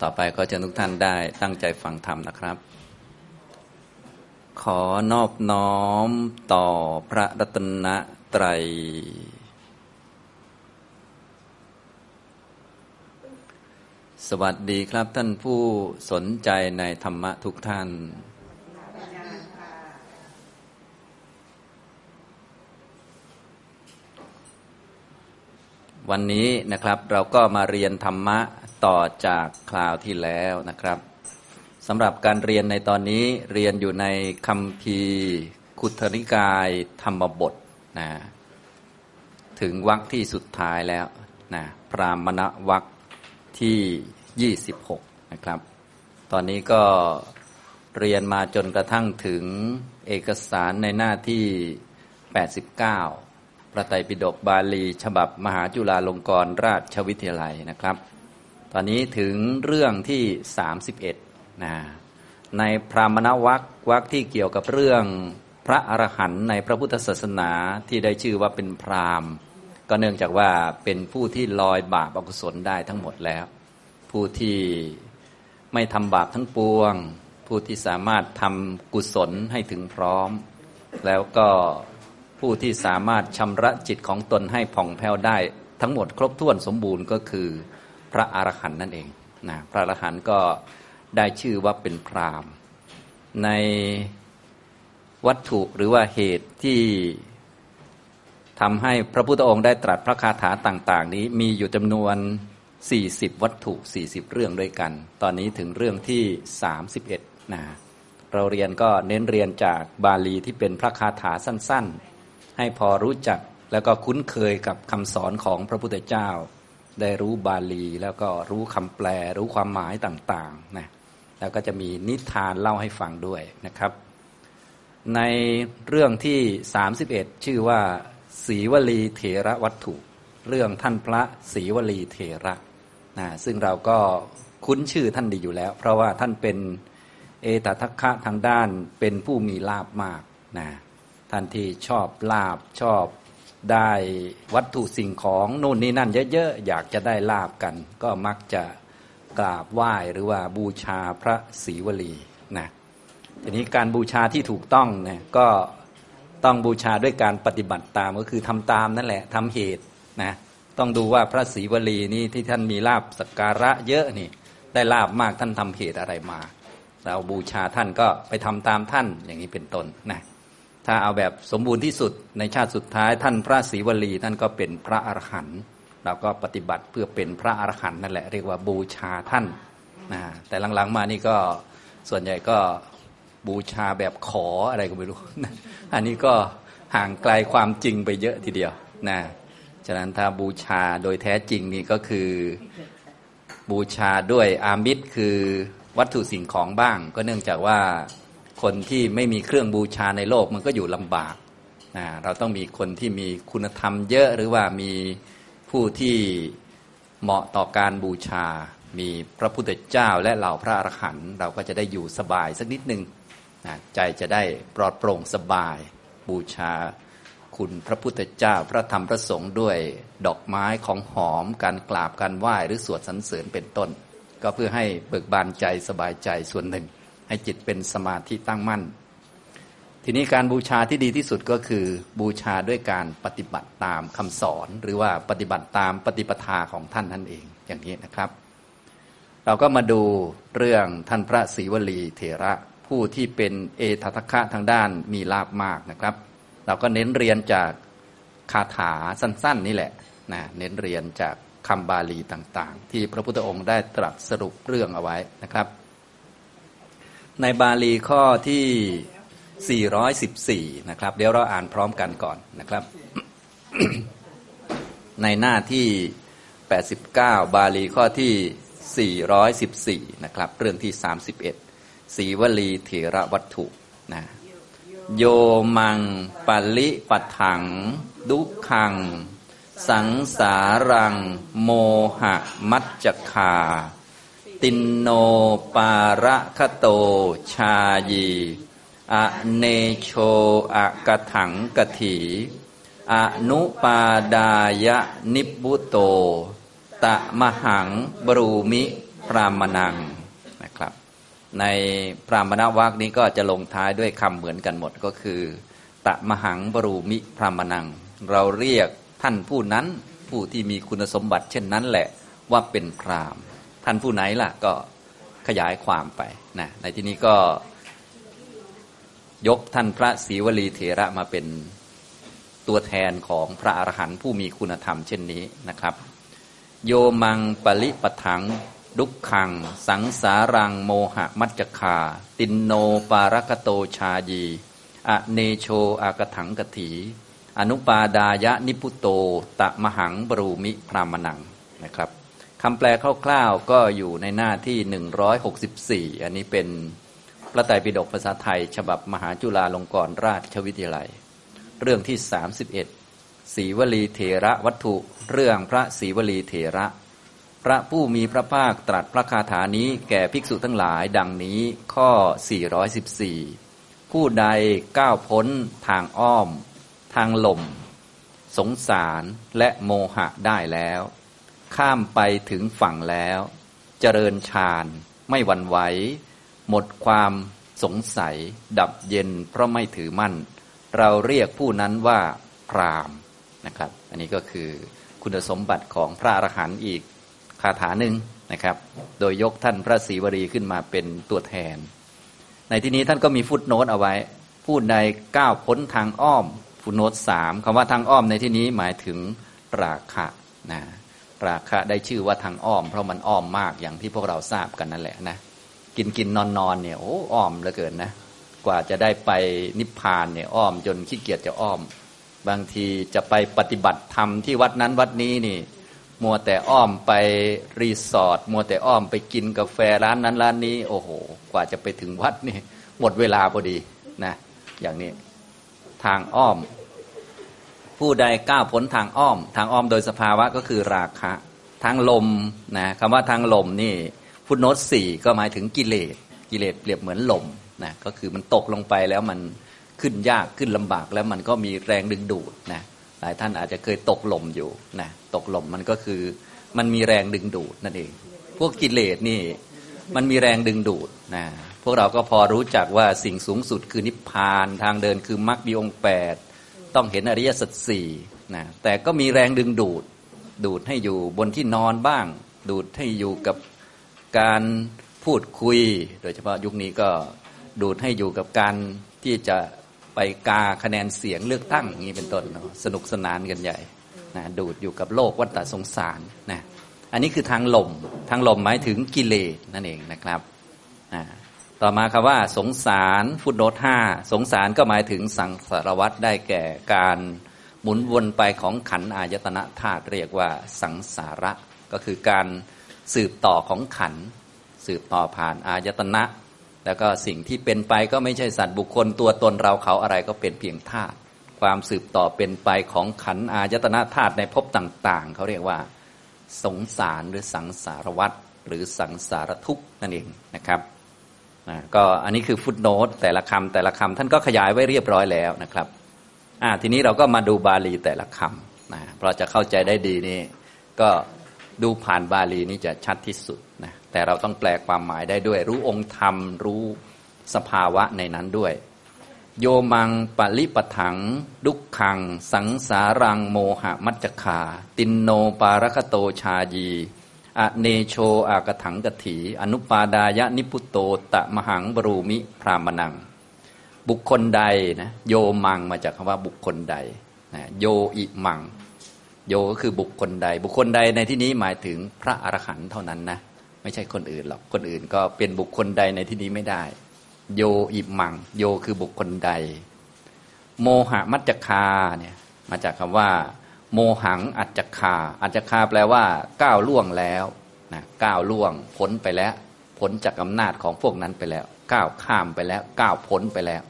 ต่อไปก็จะทุกท่านได้ตั้งใจฟังธรรมนะครับ ขอนอบน้อมต่อพระรัตนตรัย สวัสดีครับท่านผู้สนใจในธรรมะทุกท่านวันนี้นะครับเราก็มาเรียนธรรมะ ต่อจากคราวที่แล้วนะครับสำหรับการเรียนในตอนนี้เรียนอยู่ในคำพีคุทนิกายธรรมบทนะถึงวรรคที่สุดท้ายแล้วนะพรามณวรรคที่ 26 นะครับ ตอนนี้ก็เรียนมาจนกระทั่งถึงเอกสารในหน้าที่ 89 พระไตรปิฎกบาลี ฉบับมหาจุฬาลงกรณราชวิทยาลัยนะครับ ตอนนี้ถึงเรื่องที่31นะในพรามณวัควัคที่เกี่ยวกับเรื่องพระอรหันต์ในพระพุทธศาสนาที่ได้ชื่อว่าเป็นพรามก็เนื่องจากว่าเป็นผู้ที่ลอยบาปอกุศลได้ทั้งหมดแล้ว ผู้ที่ไม่ทำบาปทั้งปวง ผู้ที่สามารถทำกุศลให้ถึงพร้อม แล้วก็ผู้ที่สามารถชำระจิตของตนให้ผ่องแผ้วได้ ทั้งหมดครบถ้วนสมบูรณ์ก็คือ พระอรหันต์นั่นเองนะพระอรหันต์ก็ได้ชื่อว่าเป็นพรามในวัตถุหรือว่าเหตุที่ทำให้พระพุทธองค์ได้ตรัสพระคาถาต่าง ๆ นี้มีอยู่จำนวน 40 วัตถุ 40 เรื่องด้วยกัน ตอนนี้ถึงเรื่องที่ 31นะเราเรียนก็เน้นเรียนจากบาลีที่เป็นพระคาถาสั้น ๆ ให้พอรู้จักแล้วก็คุ้นเคยกับคำสอนของพระพุทธเจ้า ได้รู้บาลีแล้วก็รู้คำแปล รู้ความหมายต่างๆนะแล้วก็จะมีนิทานเล่าให้ฟังด้วยนะครับ ในเรื่องที่ 31 ชื่อว่าศีวลีเถระวัตถุ เรื่องท่านพระศีวลีเถระนะซึ่งเราก็คุ้นชื่อท่านดีอยู่แล้ว เพราะว่าท่านเป็นเอตทัคคะทางด้านเป็นผู้มีลาบมากนะท่านที่ชอบลาบชอบ ได้วัตถุสิ่งของนู่นนี่นั่นเยอะๆอยากจะได้ลาบกัน ก็มักจะกราบไหว้หรือว่าบูชาพระศรีวลีนะทีนี้การบูชาที่ถูกต้องเนี่ยก็ต้องบูชาด้วยการปฏิบัติตามก็คือทำตามนั่นแหละทำเหตุนะต้องดูว่าพระศรีวลีนี่ที่ท่านมีลาบสักการะเยอะนี่ได้ลาบมากท่านทำเหตุอะไรมา เราบูชาท่านก็ไปทำตามท่านอย่างนี้เป็นต้นนะ ถ้าเอาแบบสมบูรณ์ที่สุดในชาติสุดท้าย ท่านพระศรีวลีท่านก็เป็นพระอรหันต์เราก็ปฏิบัติเพื่อเป็นพระอรหันต์นั่นแหละเรียกว่าบูชาท่านนะแต่หลังๆมานี่ก็ส่วนใหญ่ก็บูชาแบบขออะไรก็ไม่รู้ อันนี้ก็ห่างไกลความจริงไปเยอะทีเดียวนะฉะนั้นถ้าบูชาโดยแท้จริงนี่ก็คือบูชาด้วยอามิตรคือวัตถุสิ่งของบ้าง ก็เนื่องจากว่า คนที่ไม่มีเครื่องบูชาในโลกมันก็อยู่ลำบากนะเราต้องมีคนที่มีคุณธรรมเยอะหรือว่ามีผู้ที่เหมาะต่อการบูชา มีพระพุทธเจ้าและเหล่าพระอรหันต์เราก็จะได้อยู่สบายสักนิดหนึ่งนะใจจะได้ปลอดโปร่งสบาย บูชาคุณพระพุทธเจ้าพระธรรมพระสงฆ์ด้วยดอกไม้ของหอมการกราบการไหว้หรือสวดสรรเสริญเป็นต้น ก็เพื่อให้เบิกบานใจสบายใจส่วนหนึ่ง ให้จิตเป็นสมาธิตั้งมั่น ทีนี้การบูชาที่ดีที่สุดก็คือ บูชาด้วยการปฏิบัติตามคำสอน หรือว่าปฏิบัติตามปฏิปทาของท่านนั่นเองอย่างนี้นะครับ เราก็มาดูเรื่องท่านพระศรีวลีเถระผู้ที่เป็นเอตทัคคะทางด้านมีลาบมากนะครับ เราก็เน้นเรียนจากคาถาสั้น ๆ นี่แหละนะเน้นเรียนจากคำบาลีต่างๆ ที่พระพุทธองค์ได้ตรัสสรุปเรื่องเอาไว้นะครับ ในบาลีข้อที่ 414 นะครับ เดี๋ยวเราอ่านพร้อมกันก่อนนะครับ ในหน้าที่ 89 บาลีข้อที่ 414 นะครับ เรื่องที่ 31 สีวลีเถระวัตถุนะโยมังปลิปัถัง ดุขัง สังสารัง โมหะมัจจคา ตินโนปาระคโตชายีอเนโชอะกะถังกะถีอนุปาดายะนิบุโต ตะมหังบรูมิพรามนังนะครับ ในพรามณวักนี้ก็จะลงท้ายด้วยคำเหมือนกันหมดก็คือ ตะมหังบรูมิพรามนัง เราเรียกท่านผู้นั้นผู้ที่มีคุณสมบัติเช่นนั้นแหละว่าเป็นพราม ท่านผู้ไหนล่ะก็ขยายความไปนะในที่นี้ก็ยกท่านพระศรีวลีเถระมาเป็นตัวแทนของพระอรหันต์ผู้มีคุณธรรมเช่นนี้นะครับ โยมังปริปถัง ดุขขัง สังสารัง โมหะมัจจคา ตินโนปารกโตชายีอเนโชอากถังกถี อนุปาดายะนิพุโต ตะมหังบรูมิพรามนังนะครับ คำแปลคร่าวๆก็อยู่ในหน้าที่ 164 อันนี้เป็นพระไตรปิฎกภาษาไทย ฉบับมหาจุฬาลงกรณราชวิทยาลัย เรื่องที่ 31สีวลีเถระวัตถุ เรื่องพระสีวลีเถระ พระผู้มีพระภาคตรัสพระคาถานี้แก่ภิกษุทั้งหลายดังนี้ข้อ 414 ผู้ใดก้าวพ้นทางอ้อม ทางหล่มสงสารและโมหะได้แล้ว ข้ามไปถึงฝั่งแล้ว เจริญฌานไม่หวั่นไหว หมดความสงสัย ดับเย็นเพราะไม่ถือมั่น เราเรียกผู้นั้นว่าพรามนะครับ อันนี้ก็คือคุณสมบัติของพระอรหันต์อีกคาถาหนึ่งนะครับ โดยยกท่านพระศรีวรีขึ้นมาเป็นตัวแทน ในที่นี้ท่านก็มีฟุตโนตเอาไว้ผู้ใดก้าวพ้นทางอ้อมฟุตโนตสามคำว่าทางอ้อมในที่นี้หมายถึงราคะนะ ราคะได้ชื่อว่าทางอ้อม เพราะมันอ้อมมากอย่างที่พวกเราทราบกันนั่นแหละนะกินกินนอนนอนเนี่ยโอ้อ้อมเหลือเกินนะกว่าจะได้ไปนิพพานเนี่ยอ้อมจนขี้เกียจจะอ้อม บางทีจะไปปฏิบัติธรรมที่วัดนั้นวัดนี้นี่ มัวแต่อ้อมไปรีสอร์ทมัวแต่อ้อมไปกินกาแฟร้านนั้นร้านนี้ โอ้โห กว่าจะไปถึงวัดนี่หมดเวลาพอดีนะ อย่างนี้ ทางอ้อม ผู้ใดก้าวพ้นทางอ้อม ทางอ้อมโดยสภาวะก็คือราคะทางลมนะคำว่าทางลมนี่ฟุตโนตสี่ก็หมายถึงกิเลสกิเลสเปรียบเหมือนลมนะก็คือมันตกลงไปแล้วมันขึ้นยากขึ้นลำบากแล้วมันก็มีแรงดึงดูดนะหลายท่านอาจจะเคยตกลมอยู่นะตกลมมันก็คือมันมีแรงดึงดูดนั่นเอง พวกกิเลสนี่มันมีแรงดึงดูดนะพวกเราก็พอรู้จักว่าสิ่งสูงสุดคือนิพพานทางเดินคือมรรคมีองแปด ต้องเห็นอริยสัจสี่นะแต่ก็มีแรงดึงดูด ดูดให้อยู่บนที่นอนบ้าง ดูดให้อยู่กับการพูดคุย โดยเฉพาะยุคนี้ก็ดูดให้อยู่กับการที่จะไปกาคะแนนเสียงเลือกตั้งอย่างนี้เป็นต้นสนุกสนานกันใหญ่นะดูดอยู่กับโลกวัฏสงสารนะอันนี้คือทางลมทางลมหมายถึงกิเลสนั่นเองนะครับนะ ต่อมาคำว่า สงสารฟุตโนตห้าสงสารก็หมายถึงสังสารวัตได้แก่การหมุนวนไปของขันอายตนะธาตุเรียกว่าสังสาระ ก็คือการสืบต่อของขัน สืบต่อผ่านอายตนะ แล้วก็สิ่งที่เป็นไปก็ไม่ใช่สัตว์บุคคลตัวตนเราเขาอะไรก็เป็นเพียงธาตุความสืบต่อเป็นไปของขันอายตนะธาตุในภพต่างๆ เขาเรียกว่า สงสารหรือสังสารวัตรหรือสังสารทุกข์นั่นเองนะครับ ก็อันนี้คือฟุตโนตแต่ละคำแต่ละคำท่านก็ขยายไว้เรียบร้อยแล้วนะครับทีนี้เราก็มาดูบาลีแต่ละคำนะเพราะจะเข้าใจได้ดีนี่ก็ดูผ่านบาลีนี้จะชัดที่สุดนะแต่เราต้องแปลความหมายได้ด้วย รู้องค์ธรรม รู้สภาวะในนั้นด้วย โยมังปลิปถัง ดุขัง สังสารังโมหะมัจจคา ตินโนปารคโตชายี อเนโชอากถังกถี อนุปาดายะนิพุโตตะมหังบรูมิพรามนัง บุคคลใดนะโยมังมาจากคำว่าบุคคลใดนะโยอิมัง โยก็คือบุคคลใด บุคคลใดในที่นี้หมายถึงพระอรหันต์เท่านั้นนะไม่ใช่คนอื่นหรอกคนอื่นก็เป็นบุคคลใดในที่นี้ไม่ได้ โยอิมัง โยคือบุคคลใด โมหะมัจจคาเนี่ยมาจากคำว่า โมหังอัจจคาอัจจคาแปลว่าก้าวล่วงแล้วนะก้าวล่วงพ้นไปแล้วพ้นจากอำนาจของพวกนั้นไปแล้วก้าวข้ามไปแล้วก้าวพ้นไปแล้ว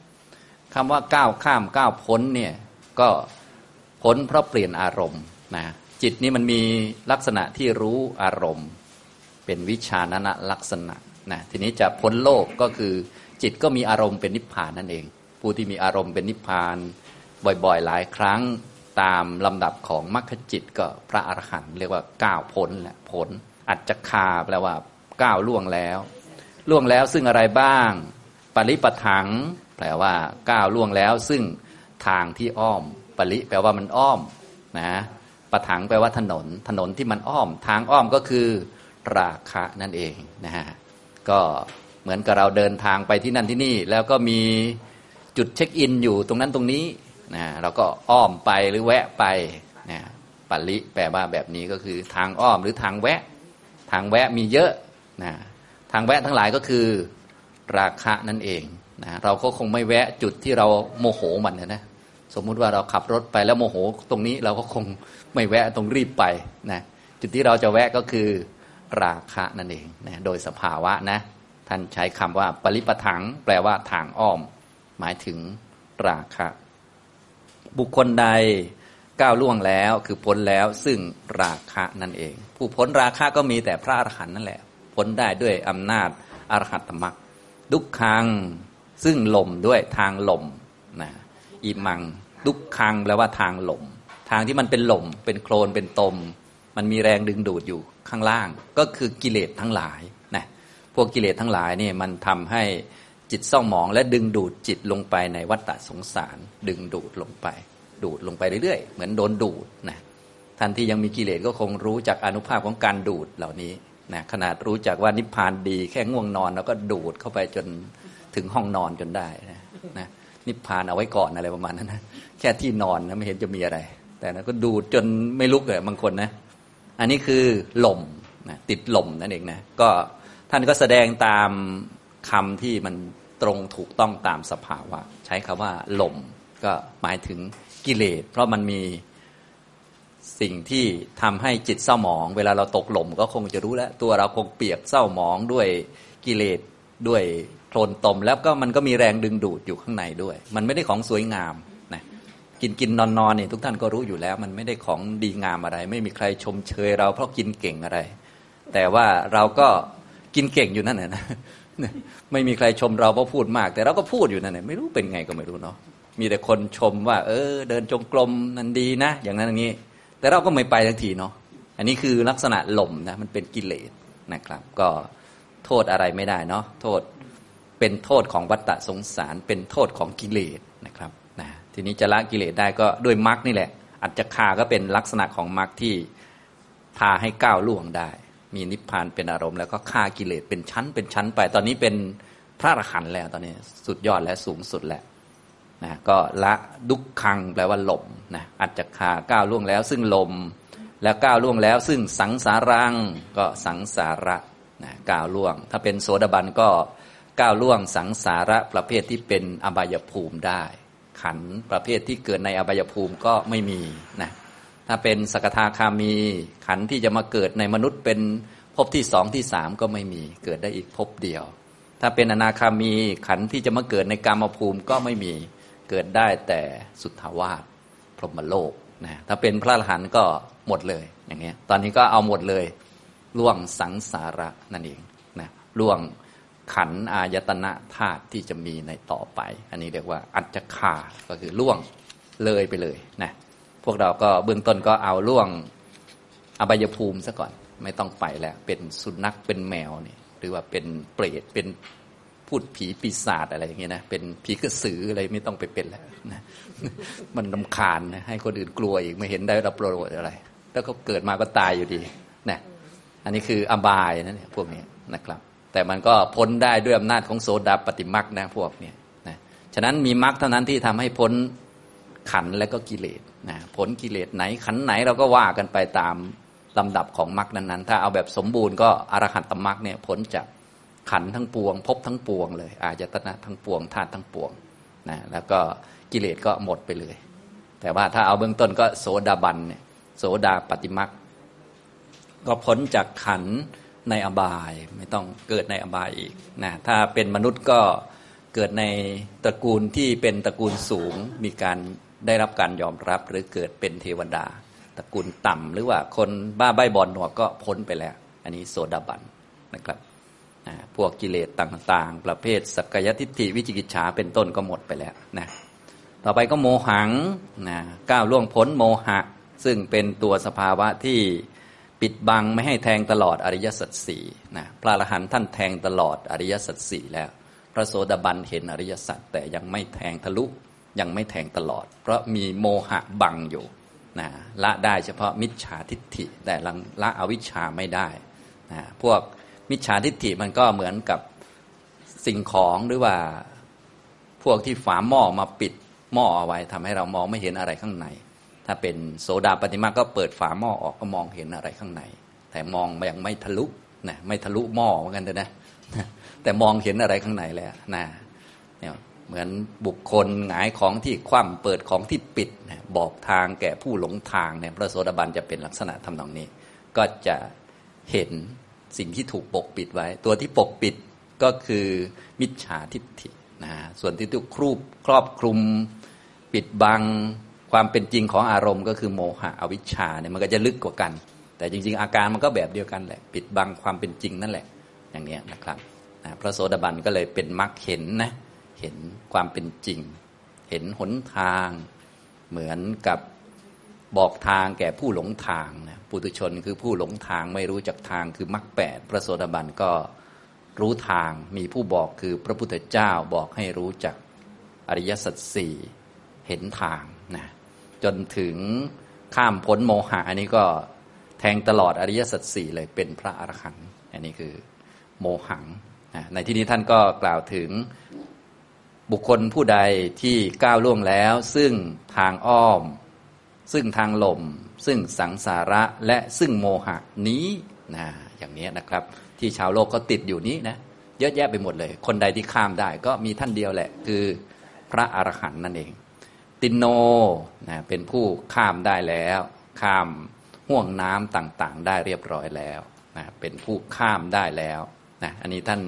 คำว่าก้าวข้ามก้าวพ้นเนี่ยก็พ้นเพราะเปลี่ยนอารมณ์นะจิตนี้มันมีลักษณะที่รู้อารมณ์ เป็นวิชานณลักษณะนะทีนี้จะพ้นโลกก็คือ จิตก็มีอารมณ์เป็นนิพพานนั่นเอง ผู้ที่มีอารมณ์เป็นนิพพานบ่อยๆ หลายครั้ง ตามลำดับของมรรคจิตก็พระอรหันต์เรียกว่าก้าวพ้นแหละพ้นอัจจคาแปลว่าก้าวล่วงแล้ว ล่วงแล้วซึ่งอะไรบ้าง ปริปถัง แปลว่าก้าวล่วงแล้ว ซึ่งทางที่อ้อม ปริแปลว่ามันอ้อมนะปถังแปลว่าถนน ถนนที่มันอ้อม ทางอ้อมก็คือราคะนั่นเองนะฮะก็เหมือนกับเราเดินทางไปที่นั่นที่นี่ แล้วก็มีจุดเช็คอินอยู่ตรงนั้นตรงนี้ นะเราก็อ้อมไปหรือแวะไปนะปริแปลว่าแบบนี้ก็คือทางอ้อมหรือทางแวะ ทางแวะมีเยอะนะทางแวะทั้งหลายก็คือราคะนั่นเองนะเราก็คงไม่แวะจุดที่เราโมโหมันนะสมมุติว่าเราขับรถไปแล้วโมโหตรงนี้เราก็คงไม่แวะตรงรีบไปนะจุดที่เราจะแวะก็คือราคะนั่นเองนะโดยสภาวะนะท่านใช้คำว่าปริปถัง แปลว่าทางอ้อม หมายถึงราคะ บุคคลใดก้าวล่วงแล้วคือพ้นแล้วซึ่งราคะนั่นเอง ผู้พ้นราคะก็มีแต่พระอรหันต์นั่นแหละ พ้นได้ด้วยอำนาจอรหัตมรรคดุกขังซึ่งลมด้วยทางลมนะอิมังดุกขังแปลว่าทางลม ทางที่มันเป็นลม เป็นโคลนเป็นตม มันมีแรงดึงดูดอยู่ข้างล่าง ก็คือกิเลสทั้งหลายนะพวกกิเลสทั้งหลายนี่มันทำให้ จิตเศร้าหมอง และดึงดูดจิตลงไปในวัฏฏะสงสาร ดึงดูดลงไป ดูดลงไปเรื่อยๆ เหมือนโดนดูดนะท่านที่ยังมีกิเลสก็คงรู้จักอนุภาพของการดูดเหล่านี้นะขนาดรู้จักว่านิพพานดีแค่ง่วงนอนแล้วก็ดูดเข้าไปจนถึงห้องนอนจนได้นะนะนิพพานเอาไว้ก่อนอะไรประมาณนั้นนะแค่ที่นอนนะไม่เห็นจะมีอะไร แต่นะก็ดูดจนไม่ลุกเลยบางคนนะ อันนี้คือลมนะติดลมนั่นเองนะก็ท่านก็แสดงตามคำที่มัน ตรงถูกต้องตามสภาวะ ใช้คำว่าลมก็หมายถึงกิเลส เพราะมันมีสิ่งที่ทำให้จิตเศร้าหมอง เวลาเราตกหล่มก็คงจะรู้แล้ว ตัวเราคงเปียกเศร้าหมองด้วยกิเลสด้วยโคลนตม แล้วก็มันก็มีแรงดึงดูดอยู่ข้างในด้วย มันไม่ได้ของสวยงามนะกินกินนอนนอนนี่ทุกท่านก็รู้อยู่แล้ว มันไม่ได้ของดีงามอะไร ไม่มีใครชมเชยเราเพราะกินเก่งอะไร แต่ว่าเราก็กินเก่งอยู่นั่นแหละนะ ไม่มีใครชมเราเพราะพูดมาก แต่เราก็พูดอยู่นั่นแหละไม่รู้เป็นไงก็ไม่รู้เนาะมีแต่คนชมว่า เออ เดินจงกรมนั่นดีนะ อย่างนั้นอย่างนี้ แต่เราก็ไม่ไปทันทีเนาะอันนี้คือลักษณะหล่มนะมันเป็นกิเลสนะครับ ก็โทษอะไรไม่ได้เนาะโทษเป็นโทษของวัฏฏะสงสาร เป็นโทษของกิเลสนะครับนะทีนี้จะละกิเลสได้ก็ด้วยมรรคนี่แหละ อัจจคาก็เป็นลักษณะของมรรคที่พาให้ก้าวล่วงได้ มีนิพพานเป็นอารมณ์แล้วก็ฆ่ากิเลสเป็นชั้นเป็นชั้นไป ตอนนี้เป็นพระอรหันต์แล้วตอนนี้สุดยอดและสูงสุดแล้วนะก็ละดุกขังแปลว่าลมนะอัจจคาก้าวล่วงแล้ว ซึ่งลม แล้วก้าวล่วงแล้ว ซึ่งสังสารังก็สังสาระนะก้าวล่วง ถ้าเป็นโสดาบันก็ก้าวล่วงสังสาระประเภทที่เป็นอบายภูมิได้ ขันประเภทที่เกิดในอบายภูมิก็ไม่มีนะ ถ้าเป็นสกทาคามีขันที่จะมาเกิดในมนุษย์เป็นภพที่สองที่สามก็ไม่มีเกิดได้อีกภพเดียว ถ้าเป็นอนาคามีขันที่จะมาเกิดในกามภูมิก็ไม่มีเกิดได้แต่สุทธาวาสพรหมโลกนะถ้าเป็นพระอรหันต์ก็หมดเลยอย่างเงี้ยตอนนี้ก็เอาหมดเลยล่วงสังสาระนั่นเองนะล่วงขันอายตนะธาตุที่จะมีในต่อไป อันนี้เรียกว่าอัจจคาก็คือล่วงเลยไปเลยนะ พวกเราก็เบื้องต้นก็เอาล่วงอบายภูมิซะก่อน ไม่ต้องไปแล้ว เป็นสุนัขเป็นแมวเนี่ยหรือว่าเป็นเปรตเป็นพูดผีปีศาจอะไรอย่างเงี้ยนะเป็นผีกระสืออะไรไม่ต้องไปเป็นแล้วนะมันลำคาญนะให้คนอื่นกลัวอีกไม่เห็นได้รับโปรดอะไร แล้วก็เกิดมาก็ตายอยู่ดีนะอันนี้คืออบายนะเนี่ยพวกนี้นะครับ แต่มันก็พ้นได้ด้วยอำนาจของโสดาปฏิมักนะพวกเนี้ยนะฉะนั้นมีมักเท่านั้นที่ทำให้พ้นขันและก็กิเลส นะพ้นกิเลสไหนขันไหนเราก็ว่ากันไปตามลำดับของมักนั้นๆ ถ้าเอาแบบสมบูรณ์ก็อรหัตตมักเนี่ยพ้นจากขันทั้งปวงพบทั้งปวงเลย อายตนะทั้งปวงธาตุทั้งปวงนะแล้วก็กิเลสก็หมดไปเลย แต่ว่าถ้าเอาเบื้องต้นก็โสดาบันเนี่ยโสดาปฏิมักก็พ้นจากขันในอบายไม่ต้องเกิดในอบายอีกนะถ้าเป็นมนุษย์ก็เกิดในตระกูลที่เป็นตระกูลสูงมีการ ได้รับการยอมรับหรือเกิดเป็นเทวดาตระกูลต่ำหรือว่าคนบ้าใบบอลหนวกก็พ้นไปแล้ว อันนี้โสดาบันนะครับพวกกิเลสต่างๆ ประเภทสักยทิฏฐิวิจิกิจฉาเป็นต้นก็หมดไปแล้วนะต่อไปก็โมหังนะก้าวล่วงพ้นโมหะ ซึ่งเป็นตัวสภาวะที่ปิดบังไม่ให้แทงตลอดอริยสัจสี่นะพระอรหันต์ท่านแทงตลอดอริยสัจสี่แล้ว พระโสดาบันเห็นอริยสัจแต่ยังไม่แทงทะลุ ยังไม่แทงตลอด เพราะมีโมหะบังอยู่นะละได้เฉพาะมิจฉาทิฏฐิ แต่ละอวิชชาไม่ได้นะพวกมิจฉาทิฏฐิมันก็เหมือนกับสิ่งของหรือว่าพวกที่ฝาหม้อมาปิดหม้อเอาไว้ทำให้เรามองไม่เห็นอะไรข้างใน ถ้าเป็นโสดาปฏิมาก็เปิดฝาหม้อออกก็มองเห็นอะไรข้างใน แต่มองยังไม่ทะลุนะไม่ทะลุหม้อเหมือนกันนะแต่มองเห็นอะไรข้างในแล้วนะเนี่ย เหมือนบุคคลหงายของที่คว่ำเปิดของที่ปิดบอกทางแก่ผู้หลงทางเนี่ยพระโสดาบันจะเป็นลักษณะทำนองนี้ ก็จะเห็นสิ่งที่ถูกปกปิดไว้ ตัวที่ปกปิดก็คือมิจฉาทิฏฐินะส่วนที่ถูกครูปครอบคลุมปิดบังความเป็นจริงของอารมณ์ก็คือโมหะอวิชชาเนี่ยมันก็จะลึกกว่ากัน แต่จริง ๆ อาการมันก็แบบเดียวกันแหละ ปิดบังความเป็นจริงนั่นแหละ อย่างนี้นะครับนะพระโสดาบันก็เลยเป็นมรรคเห็นนะ เห็นความเป็นจริง เห็นหนทางเหมือนกับบอกทางแก่ผู้หลงทางนะปุถุชนคือผู้หลงทางไม่รู้จักทางคือมรรคแปดพระโสดาบันก็รู้ทางมีผู้บอกคือพระพุทธเจ้าบอกให้รู้จักอริยสัจสี่เห็นทางนะจนถึงข้ามพ้นโมหะอันนี้ก็แทงตลอดอริยสัจสี่เลยเป็นพระอรหันต์อันนี้คือโมหังนะในที่นี้ท่านก็กล่าวถึง บุคคลผู้ใดที่ก้าวล่วงแล้ว ซึ่งทางอ้อม ซึ่งทางลม ซึ่งสังสาระและซึ่งโมหะนี้นะอย่างนี้นะครับ ที่ชาวโลกก็ติดอยู่นี้นะเยอะแยะไปหมดเลย คนใดที่ข้ามได้ก็มีท่านเดียวแหละ คือพระอรหันต์นั่นเอง ตินโนนะเป็นผู้ข้ามได้แล้ว ข้ามห่วงน้ำต่างๆ ได้เรียบร้อยแล้วนะเป็นผู้ข้ามได้แล้วนะอันนี้ท่าน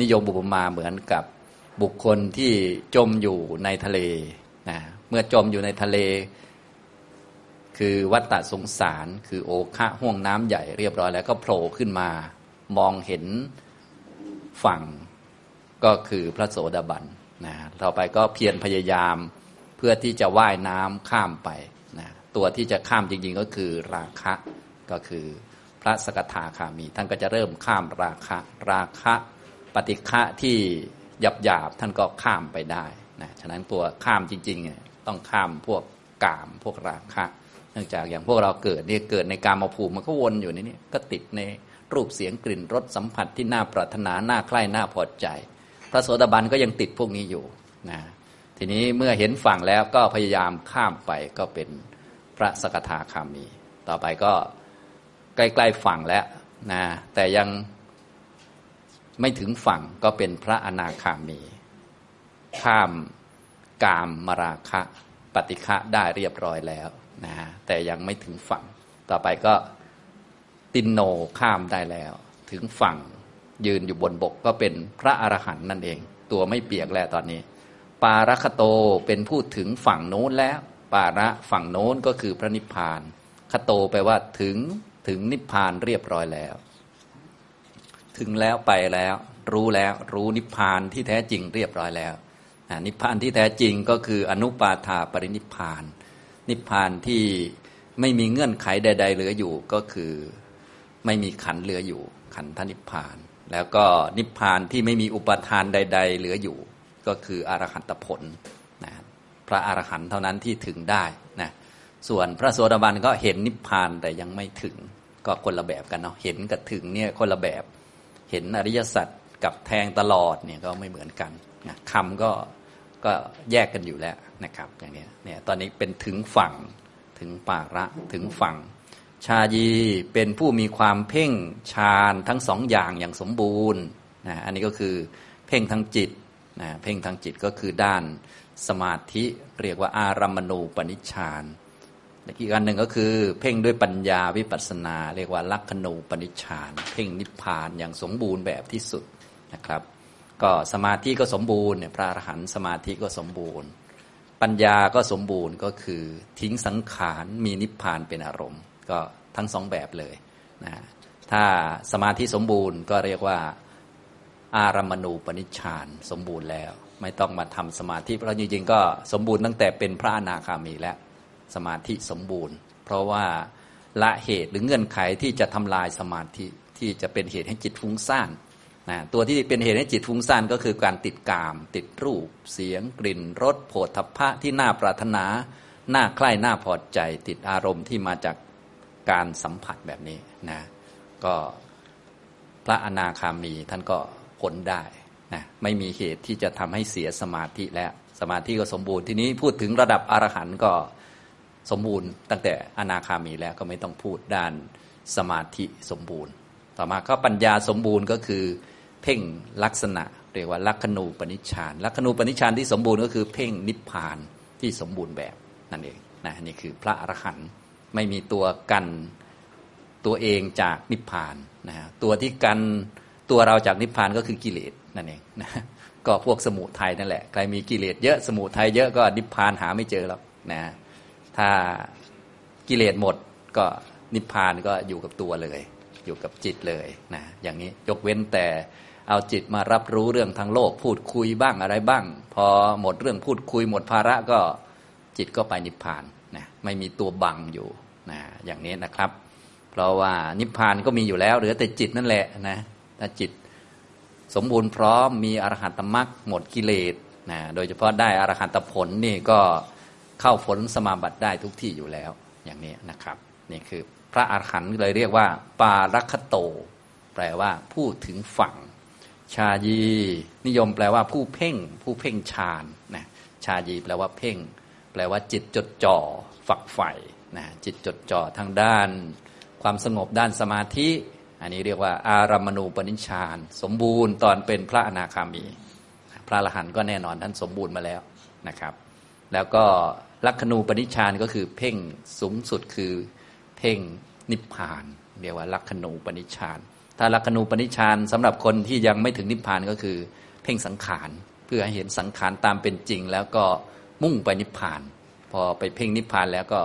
นิยมบุปมาเหมือนกับ บุคคลที่จมอยู่ในทะเลนะเมื่อจมอยู่ในทะเล คือวัฏฏะสงสาร คือโอคะห่วงน้ำใหญ่เรียบร้อยแล้วก็โผล่ขึ้นมา มองเห็นฝั่งก็คือพระโสดาบันนะต่อไปก็เพียรพยายามเพื่อที่จะว่ายน้ำข้ามไปนะตัวที่จะข้ามจริงๆก็คือราคะก็คือพระสกทาคามี ท่านก็จะเริ่มข้ามราคะ ราคะ ปฏิฆะที่ หยาบหยาบท่านก็ข้ามไปได้นะฉะนั้นตัวข้ามจริงๆต้องข้ามพวกกามพวกราคะ เนื่องจากอย่างพวกเราเกิดเนี่ยเกิดในกามภูมิมันก็วนอยู่ในนี้ก็ติดในรูปเสียงกลิ่นรสสัมผัสที่น่าปรารถนาน่าใคร่น่าพอใจ พระโสดาบันก็ยังติดพวกนี้อยู่นะทีนี้เมื่อเห็นฝั่งแล้วก็พยายามข้ามไปก็เป็นพระสกทาคามี ต่อไปก็ใกล้ๆฝั่งแล้วนะแต่ยัง ไม่ถึงฝั่งก็เป็นพระอนาคามี ข้ามกามมราคะปฏิฆะได้เรียบร้อยแล้วนะแต่ยังไม่ถึงฝั่ง ต่อไปก็ตินโนข้ามได้แล้ว ถึงฝั่งยืนอยู่บนบกก็เป็นพระอรหันต์นั่นเอง ตัวไม่เปียกแล้วตอนนี้ ปาระคโตเป็นพูดถึงฝั่งโน้นแล้ว ปาระฝั่งโน้นก็คือพระนิพพานคโตแปลว่าถึงถึงนิพพานเรียบร้อยแล้ว ถึงแล้วไปแล้ว รู้แล้วรู้นิพพานที่แท้จริงเรียบร้อยแล้วนิพพานที่แท้จริงก็คืออนุปาทาปรินิพพาน นิพพานที่ไม่มีเงื่อนไขใด ๆ เหลืออยู่ก็คือไม่มีขันเหลืออยู่ ขันธนิพพาน แล้วก็นิพพานที่ไม่มีอุปทานใด ๆ เหลืออยู่ ก็คืออรหันตผลนะพระอรหันต์เท่านั้นที่ถึงได้นะส่วนพระโสดาบันก็เห็นนิพพานแต่ยังไม่ถึง ก็คนละแบบกันเนาะเห็นกับถึงเนี่ยคนละแบบ เห็นอริยสัจกับแทงตลอดเนี่ยก็ไม่เหมือนกันนะคำก็ก็แยกกันอยู่แล้วนะครับ อย่างนี้เนี่ยตอนนี้เป็นถึงฝั่งถึงปาระถึงฝั่ง ชายีเป็นผู้มีความเพ่งฌานทั้งสองอย่างอย่างสมบูรณ์นะอันนี้ก็คือเพ่งทางจิตนะเพ่งทางจิตก็คือด้านสมาธิเรียกว่าอารัมมณูปนิชฌาน อีกอันหนึ่งก็คือ เพ่งด้วยปัญญาวิปัสสนา เรียกว่าลักขณูปนิชฌานเพ่งนิพพานอย่างสมบูรณ์แบบที่สุดนะครับ ก็สมาธิก็สมบูรณ์เนี่ยพระอรหันต์สมาธิก็สมบูรณ์ ปัญญาก็สมบูรณ์ก็คือทิ้งสังขารมีนิพพานเป็นอารมณ์ ก็ทั้งสองแบบเลยนะถ้าสมาธิสมบูรณ์ก็เรียกว่าอารัมมณูปนิชฌานสมบูรณ์แล้ว ไม่ต้องมาทำสมาธิเพราะจริงๆก็สมบูรณ์ตั้งแต่เป็นพระอนาคามีแล้ว สมาธิสมบูรณ์ เพราะว่าละเหตุหรือเงื่อนไขที่จะทำลายสมาธิที่จะเป็นเหตุให้จิตฟุ้งซ่านนะตัวที่เป็นเหตุให้จิตฟุ้งซ่านก็คือการติดกาม ติดรูป เสียง กลิ่นรสโผฏฐัพพะที่น่าปรารถนาน่าใคร่น่าพอใจ ติดอารมณ์ที่มาจากการสัมผัสแบบนี้นะก็พระอนาคามีท่านก็พ้นได้นะไม่มีเหตุที่จะทำให้เสียสมาธิแล้วสมาธิก็สมบูรณ์ทีนี้พูดถึงระดับอรหันต์ก็ สมบูรณ์ ตั้งแต่อนาคามีแล้วก็ไม่ต้องพูดด้านสมาธิสมบูรณ์ ต่อมาก็ปัญญาสมบูรณ์ก็คือ เพ่งลักษณะเรียกว่าลักขณูปนิชฌานลักขณูปนิชฌานที่สมบูรณ์ก็คือเพ่งนิพพานที่สมบูรณ์แบบนั่นเองนะนี่คือพระอรหันต์ไม่มีตัวกันตัวเองจากนิพพานนะตัวที่กันตัวเราจากนิพพานก็คือกิเลสนั่นเองนะก็พวกสมุทัยนั่นแหละใครมีกิเลสเยอะสมุทัยเยอะก็นิพพานหาไม่เจอแล้วนะ ถ้ากิเลสหมดก็นิพพานก็อยู่กับตัวเลย อยู่กับจิตเลยนะอย่างนี้ยกเว้นแต่เอาจิตมารับรู้เรื่องทางโลกพูดคุยบ้างอะไรบ้าง พอหมดเรื่องพูดคุยหมดภาระก็จิตก็ไปนิพพานนะไม่มีตัวบังอยู่นะอย่างนี้นะครับ เพราะว่านิพพานก็มีอยู่แล้วเหลือแต่จิตนั่นแหละนะถ้าจิตสมบูรณ์พร้อมมีอรหัตมรรคหมดกิเลสนะโดยเฉพาะได้อรหัตผลนี่ก็ เข้าผลสมาบัติได้ทุกที่อยู่แล้ว อย่างนี้นะครับ นี่คือพระอรหันต์เลยเรียกว่า ปารัคโต แปลว่าผู้ถึงฝั่ง ชายี นิยมแปลว่าผู้เพ่ง ผู้เพ่งฌานนะชายีแปลว่าเพ่ง แปลว่าจิตจดจ่อฝักใฝ่นะจิตจดจ่อทางด้าน ความสงบด้านสมาธิ อันนี้เรียกว่าอารัมมณูปนิชฌาน สมบูรณ์ตอนเป็นพระอนาคามี พระอรหันต์ก็แน่นอนท่านสมบูรณ์มาแล้วนะครับ แล้วก็ลักขณูปนิชานก็คือเพ่งสูงสุดคือเพ่งนิพพานเรียกว่าลักขณูปนิชานถ้าลักขณูปนิชานสำหรับคนที่ยังไม่ถึงนิพพานก็คือ เพ่งสังขารเพื่อให้เห็นสังขารตามเป็นจริง แล้วก็มุ่งไปนิพพาน พอไปเพ่งนิพพานแล้วก็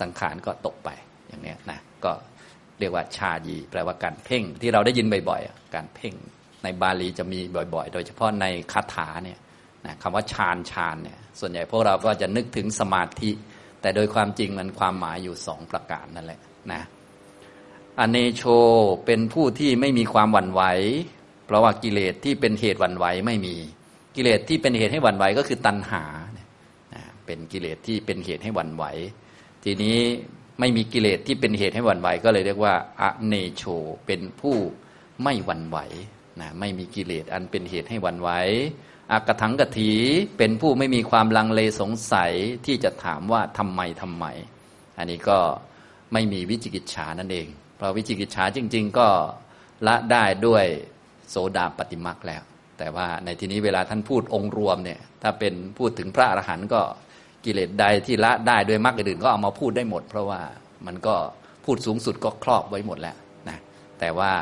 สังขารก็ตกไปอย่างนี้นะก็เรียกว่าชายีแปลว่าการเพ่งที่เราได้ยินบ่อยๆ การเพ่งในบาลีจะมีบ่อยๆ โดยเฉพาะในคาถาเนี่ย นะคำว่าฌานฌานเนี่ยส่วนใหญ่พวกเราก็จะนึกถึงสมาธิ แต่โดยความจริงมันความหมายอยู่สองประการนั่นแหละนะอเนโชเป็นผู้ที่ไม่มีความหวั่นไหว เพราะว่ากิเลสที่เป็นเหตุหวั่นไหวไม่มี กิเลสที่เป็นเหตุให้หวั่นไหวก็คือตัณหาเป็นกิเลสที่เป็นเหตุให้หวั่นไหว ทีนี้ไม่มีกิเลสที่เป็นเหตุให้หวั่นไหว ก็เลยเรียกว่าอเนโชเป็นผู้ไม่หวั่นไหวนะไม่มีกิเลสอันเป็นเหตุให้หวั่นไหว อากถังกถีเป็นผู้ไม่มีความลังเลสงสัยที่จะถามว่าทำไมทำไม อันนี้ก็ไม่มีวิจิกิจฉานั่นเอง เพราะวิจิกิจฉาจริง ๆ ก็ละได้ด้วยโสดาปฏิมักแล้ว แต่ว่าในที่นี้เวลาท่านพูดองค์รวมเนี่ยถ้าเป็นพูดถึงพระอรหันต์ก็กิเลสใดที่ละได้ด้วยมรรคอื่นก็เอามาพูดได้หมด เพราะว่ามันก็พูดสูงสุดก็ครอบไว้หมดแล้วนะแต่ว่า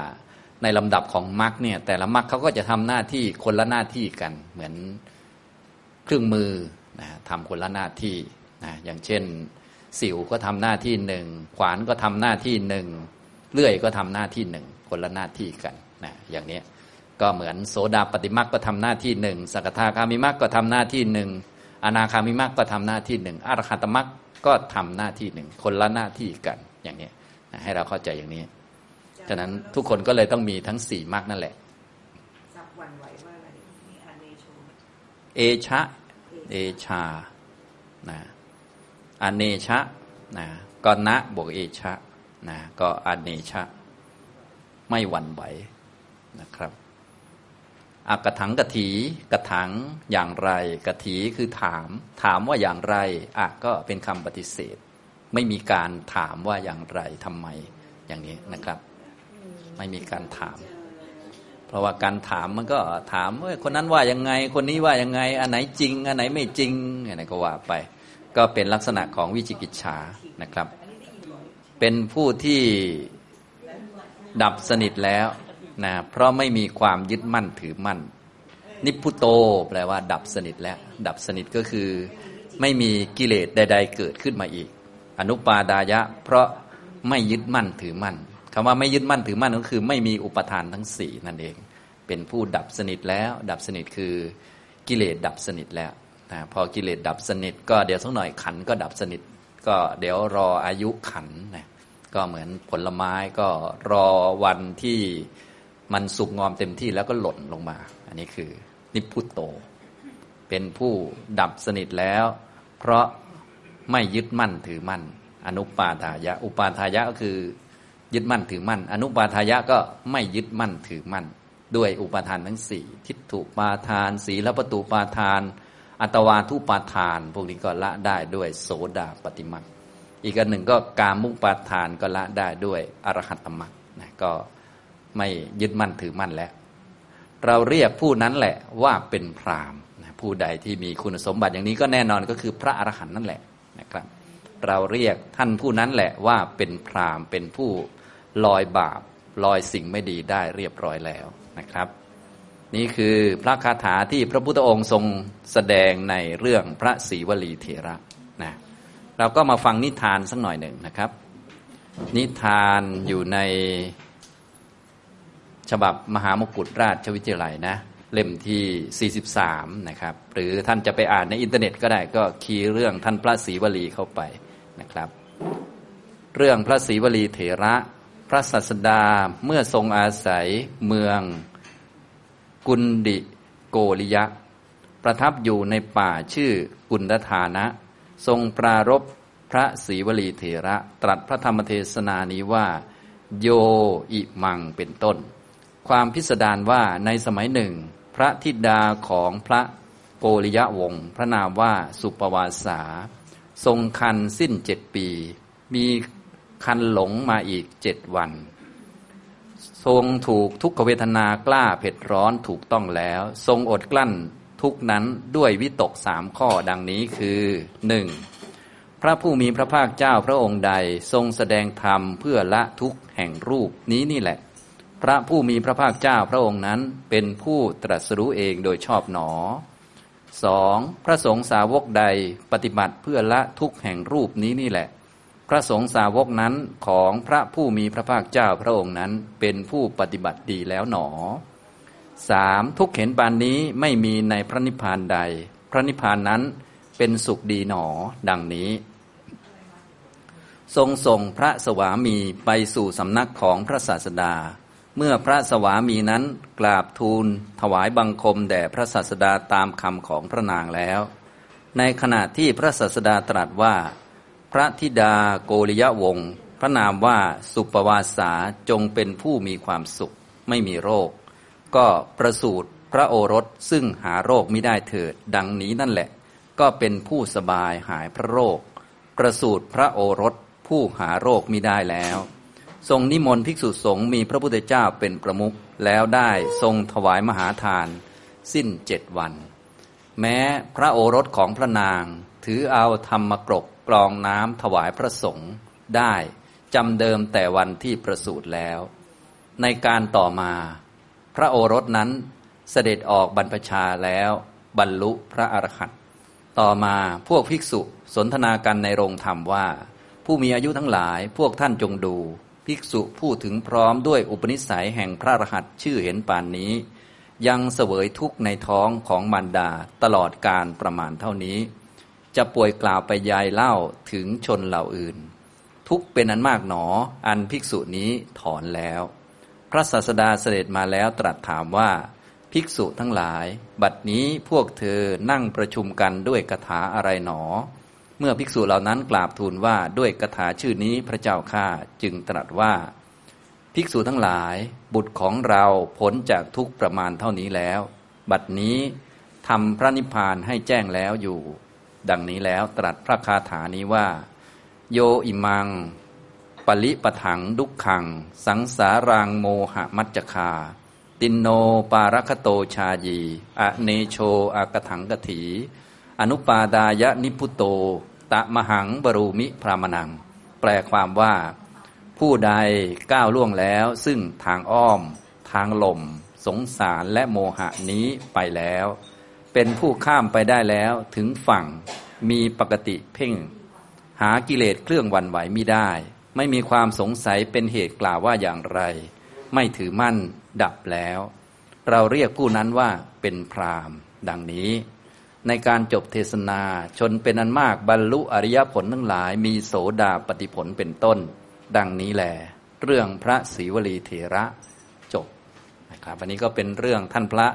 ในลำดับของมรรคเนี่ยแต่ละมรรคเขาก็จะทำหน้าที่คนละหน้าที่กัน เหมือนเครื่องมือนะทำคนละหน้าที่นะอย่างเช่น สิวก็ทำหน้าที่หนึ่งขวานก็ทำหน้าที่หนึ่งเลื่อยก็ทำหน้าที่หนึ่งคนละหน้าที่กันนะอย่างนี้ก็เหมือนโสดาปฏิมักก็ทำหน้าที่หนึ่งสกทาคามิมักก็ทำหน้าที่หนึ่งอนาคามิมักก็ทำหน้าที่หนึ่งอรหัตมักก็ทำหน้าที่หนึ่งคนละหน้าที่กันอย่างนี้ให้เราเข้าใจอย่างนี้ ฉะนั้นทุกคนก็เลยต้องมีทั้งสี่มรรคนั่นแหละเอชะเอชานะอเนชะนะก็นะบวกเอชะนะก็อเนชะ ไม่หวั่นไหวนะครับอากระถังกะถีกระถังอย่างไรกะถีคือถาม ถามว่าอย่างไรอะก็เป็นคำปฏิเสธ ไม่มีการถามว่าอย่างไรทำไมอย่างนี้นะครับ ไม่มีการถาม เพราะว่าการถามมันก็ถามว่าคนนั้นว่ายังไง คนนี้ว่ายังไง อันไหนจริง อันไหนไม่จริงอะไรก็ว่าไป ก็เป็นลักษณะของวิจิกิจฉานะครับ เป็นผู้ที่ดับสนิทแล้วนะเพราะไม่มีความยึดมั่นถือมั่น นิพุโต แปลว่า ดับสนิทแล้ว ดับสนิทก็คือ ไม่มีกิเลสใด ๆ เกิดขึ้นมาอีก อนุปาดายะ เพราะไม่ยึดมั่นถือมั่น คำว่าไม่ยึดมั่นถือมั่นก็คือ ไม่มีอุปทานทั้งสี่นั่นเอง เป็นผู้ดับสนิทแล้ว ดับสนิทคือกิเลสดับสนิทแล้วนะพอกิเลสดับสนิท ก็เดี๋ยวสักหน่อยขันก็ดับสนิท ก็เดี๋ยวรออายุขันนะก็เหมือนผลไม้ก็รอวันที่มันสุกงอมเต็มที่แล้วก็หล่นลงมา อันนี้คือนิพุตโต เป็นผู้ดับสนิทแล้ว เพราะไม่ยึดมั่นถือมั่น อนุปาทายะ อุปาทายะก็คือ ยึดมั่นถือมั่น อนุปาทายะก็ไม่ยึดมั่นถือมั่น ด้วยอุปาทานทั้งสี่ทิฏฐุปาทาน สีลปตุปาทาน อัตวาทุปาทาน พวกนี้ก็ละได้ด้วยโสดาปฏิมักอีกอันหนึ่งก็การมุปาทานก็ละได้ด้วยอรหัตตมักนะก็ไม่ยึดมั่นถือมั่นแล้ว เราเรียกผู้นั้นแหละว่าเป็นพรามผู้ใดที่มีคุณสมบัติอย่างนี้ก็แน่นอนก็คือพระอรหันต์นั่นแหละนะครับ เราเรียกท่านผู้นั้นแหละว่าเป็นพรามเป็นผู้ลอยบาปลอยสิ่งไม่ดีได้เรียบร้อยแล้วนะครับ นี่คือพระคาถาที่พระพุทธองค์ทรงแสดงในเรื่องพระศรีวลีเถระนะเราก็มาฟังนิทานสักหน่อยหนึ่งนะครับ นิทานอยู่ในฉบับมหามกุฎราชวิทยาลัยนะเล่มที่ 43 นะครับ หรือท่านจะไปอ่านในอินเทอร์เน็ตก็ได้ก็คีย์เรื่องท่านพระศรีวลีเข้าไป ครับ เรื่องพระศรีวลีเถระ พระสัสดาเมื่อทรงอาศัยเมือง กุนดิโกริยะ ประทับอยู่ในป่าชื่อกุนดธานะ ทรงปรารบพระศรีวลีเถระ ตรัสพระธรรมเทศนานี้ว่า โยอิมังเป็นต้น ความพิสดารว่าในสมัยหนึ่ง พระธิดาของพระโกริยะวงศ์พระนามว่าสุปวาสา ทรงคันสิ้นเจ็ดปี มีคันหลงมาอีกเจ็ดวัน ทรงถูกทุกขเวทนากล้าเผ็ดร้อนถูกต้องแล้ว ทรงอดกลั้นทุกนั้นด้วยวิตกสามข้อดังนี้คือหนึ่งพระผู้มีพระภาคเจ้าพระองค์ใดทรงแสดงธรรมเพื่อละทุกแห่งรูปนี้นี่แหละ พระผู้มีพระภาคเจ้าพระองค์นั้นเป็นผู้ตรัสรู้เองโดยชอบหนอ สองพระสงฆ์สาวกใดปฏิบัติเพื่อละทุกแห่งรูปนี้นี่แหละ พระสงฆ์สาวกนั้นของพระผู้มีพระภาคเจ้าพระองค์นั้นเป็นผู้ปฏิบัติดีแล้วหนอสามทุกเห็นปานนี้ไม่มีในพระนิพพานใด พระนิพพานนั้นเป็นสุขดีหนอดังนี้ ทรงส่งพระสวามีไปสู่สำนักของพระศาสดา เมื่อพระสวามีนั้นกราบทูลถวายบังคมแด่พระศาสดาตามคำของพระนางแล้ว ในขณะที่พระศาสดาตรัสว่า พระธิดาโกริยวงศ์พระนามว่าสุปวาสาจงเป็นผู้มีความสุข ไม่มีโรค ก็ประสูติพระโอรสซึ่งหาโรคไม่ได้เถิด ดังนี้นั่นแหละ ก็เป็นผู้สบายหายพระโรค ประสูติพระโอรสผู้หาโรคมิได้แล้ว ทรงนิมนต์ภิกษุสงฆ์มีพระพุทธเจ้าเป็นประมุขแล้วได้ทรงถวายมหาทาน สิ้นเจ็ดวัน แม้พระโอรสของพระนาง ถือเอาธรรมกรกกรองน้ำถวายพระสงฆ์ได้จำเดิมแต่วันที่ประสูติแล้ว ในการต่อมา พระโอรสนั้นเสด็จออกบรรพชาแล้ว บรรลุพระอรหันต์ต่อมาพวกภิกษุสนทนากันในโรงธรรมว่า ผู้มีอายุทั้งหลายพวกท่านจงดู ภิกษุผู้ถึงพร้อมด้วยอุปนิสัยแห่งพระรหัสชื่อเห็นปานนี้ ยังเสวยทุกข์ในท้องของมารดาตลอดการประมาณเท่านี้ จะป่วยกล่าวไปยายเล่าถึงชนเหล่าอื่น ทุกเป็นอันมากหนอ อันภิกษุนี้ถอนแล้ว พระศาสดาเสด็จมาแล้วตรัสถามว่า ภิกษุทั้งหลาย บัดนี้พวกเธอนั่งประชุมกันด้วยคาถาอะไรหนอ เมื่อภิกษุเหล่านั้นกราบทูลว่าด้วยคาถาชื่อนี้พระเจ้าข้าจึงตรัสว่า ภิกษุทั้งหลาย บุตรของเราพ้นจากทุกประมาณเท่านี้แล้ว บัดนี้ทำพระนิพพานให้แจ้งแล้วอยู่ ดังนี้แล้วตรัสพระคาถานี้ว่า โยอิมัง ปลิปถังดุกขัง สังสารังโมหะมัจจคา ตินโนปารคโตชายี อเนโชอากถังกถี อนุปาดายะนิพุโต ตะมหังบรูมิพรามนัง แปลความว่า ผู้ใดก้าวล่วงแล้ว ซึ่งทางอ้อม ทางลม สงสารและโมหะนี้ไปแล้ว เป็นผู้ข้ามไปได้แล้วถึงฝั่งมีปกติเพ่ง หากิเลสเครื่องวันไหวมิได้ ไม่มีความสงสัยเป็นเหตุกล่าวว่าอย่างไร ไม่ถือมั่นดับแล้ว เราเรียกผู้นั้นว่าเป็นพรามดังนี้ ในการจบเทศนา ชนเป็นอันมากบรรลุอริยผลทั้งหลาย มีโสดาปฏิผลเป็นต้น ดังนี้แหลเรื่องพระศรีวลีเถระจบนะครับวันนี้ก็เป็นเรื่องท่านพระ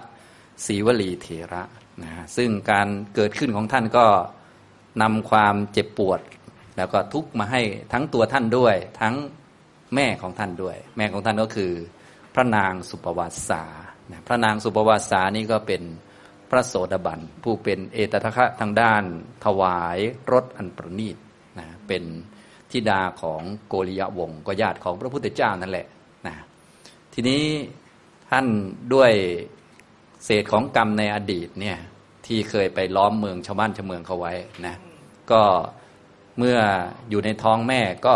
ศรีวลีเถระนะซึ่งการเกิดขึ้นของท่านก็นำความเจ็บปวด แล้วก็ทุกข์มาให้ทั้งตัวท่านด้วย ทั้งแม่ของท่านด้วย แม่ของท่านก็คือ พระนางสุปวาสาพระนางสุปวาสานี่ก็เป็น พระโสดาบัน ผู้เป็นเอตทัคคะทางด้านถวายรถอันประณีตนะเป็นธิดาของโกริยวงศ์ก็ญาติของพระพุทธเจ้านั่นแหละนะทีนี้ท่านด้วยเศษของกรรมในอดีตเนี่ยที่เคยไปล้อมเมืองชาวบ้านชาวเมืองเขาไว้นะก็เมื่ออยู่ในท้องแม่ก็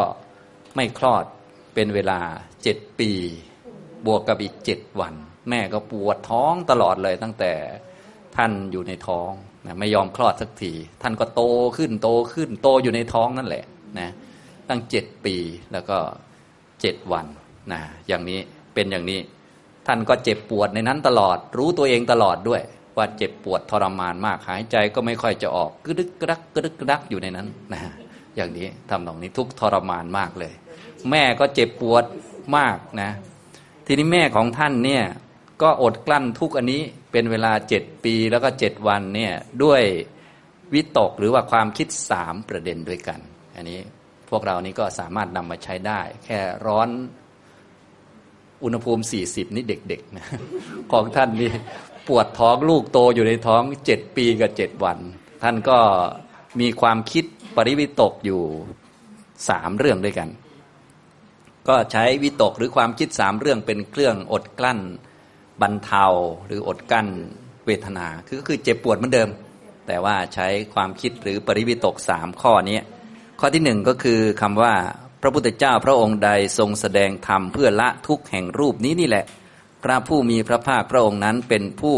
ไม่คลอดเป็นเวลาเจ็ดปี บวกกับอีกเจ็ดวัน แม่ก็ปวดท้องตลอดเลยตั้งแต่ ท่านอยู่ในท้องนะไม่ยอมคลอดสักที ท่านก็โตขึ้นโตขึ้น โตอยู่ในท้องนั่นแหละนะตั้งเจ็ดปีแล้วก็เจ็ดวันนะอย่างนี้เป็นอย่างนี้ ท่านก็เจ็บปวดในนั้นตลอด รู้ตัวเองตลอดด้วย ว่าเจ็บปวดทรมานมากหายใจก็ไม่ค่อยจะออกกระดึกกระดักกระดึกกระดักอยู่ในนั้นนะอย่างนี้ทำตรงนี้ทุกทรมานมากเลย แม่ก็เจ็บปวดมากนะ ทีนี้แม่ของท่านเนี่ย ก็อดกลั้นทุกอันนี้เป็นเวลาเจ็ดปีแล้วก็เจ็ดวันเนี่ยด้วยวิตกหรือว่าความคิดสามประเด็นด้วยกัน อันนี้พวกเรานี้ก็สามารถนำมาใช้ได้ แค่ร้อนอุณหภูมิสี่สิบนี่เด็กๆนะของท่านนี่ปวดท้องลูกโตอยู่ในท้องเจ็ดปีกับเจ็ดวัน ท่านก็มีความคิดปริวิตกอยู่สามเรื่องด้วยกัน ก็ใช้วิตกหรือความคิดสามเรื่องเป็นเครื่องอดกลั้น บรรเทาหรืออดกั้นเวทนา คือก็คือเจ็บปวดเหมือนเดิม แต่ว่าใช้ความคิดหรือปริวิตกสามข้อนี้ ข้อที่หนึ่งก็คือคำว่าพระพุทธเจ้าพระองค์ใดทรงแสดงธรรมเพื่อละทุกข์แห่งรูปนี้นี่แหละ พระผู้มีพระภาคพระองค์นั้นเป็นผู้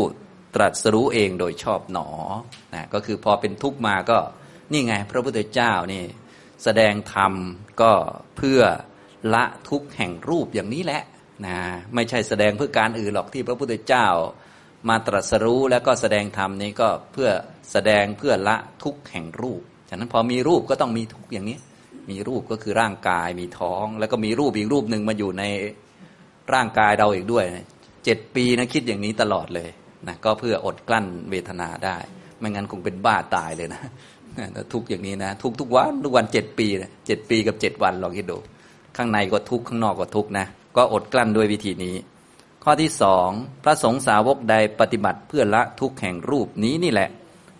ตรัสรู้เองโดยชอบหนอนะก็คือพอเป็นทุกข์มาก็นี่ไงพระพุทธเจ้านี่แสดงธรรมก็เพื่อละทุกข์แห่งรูปอย่างนี้แหละ นะไม่ใช่แสดงเพื่อการอื่นหรอกที่พระพุทธเจ้า มาตรัสรู้แล้วก็แสดงธรรมนี้ก็เพื่อแสดงเพื่อละทุกข์แห่งรูป ฉะนั้นพอมีรูปก็ต้องมีทุกข์อย่างนี้ มีรูปก็คือร่างกายมีท้อง แล้วก็มีรูปอีกรูปหนึ่งมาอยู่ในร่างกายเราอีกด้วยเจ็ดปีนะคิดอย่างนี้ตลอดเลยนะก็เพื่ออดกลั้นเวทนาได้ ไม่งั้นคงเป็นบ้าตายเลยนะทุกอย่างนี้นะ ทุกทุกวันทุกวันเจ็ดปีเจ็ดปีกับเจ็ดวันลองคิดดู ข้างในก็ทุกข้างนอกก็ทุกนะ ก็อดกลั้นด้วยวิธีนี้ ข้อที่สองพระสงฆ์สาวกใดปฏิบัติเพื่อละทุกแห่งรูปนี้นี่แหละ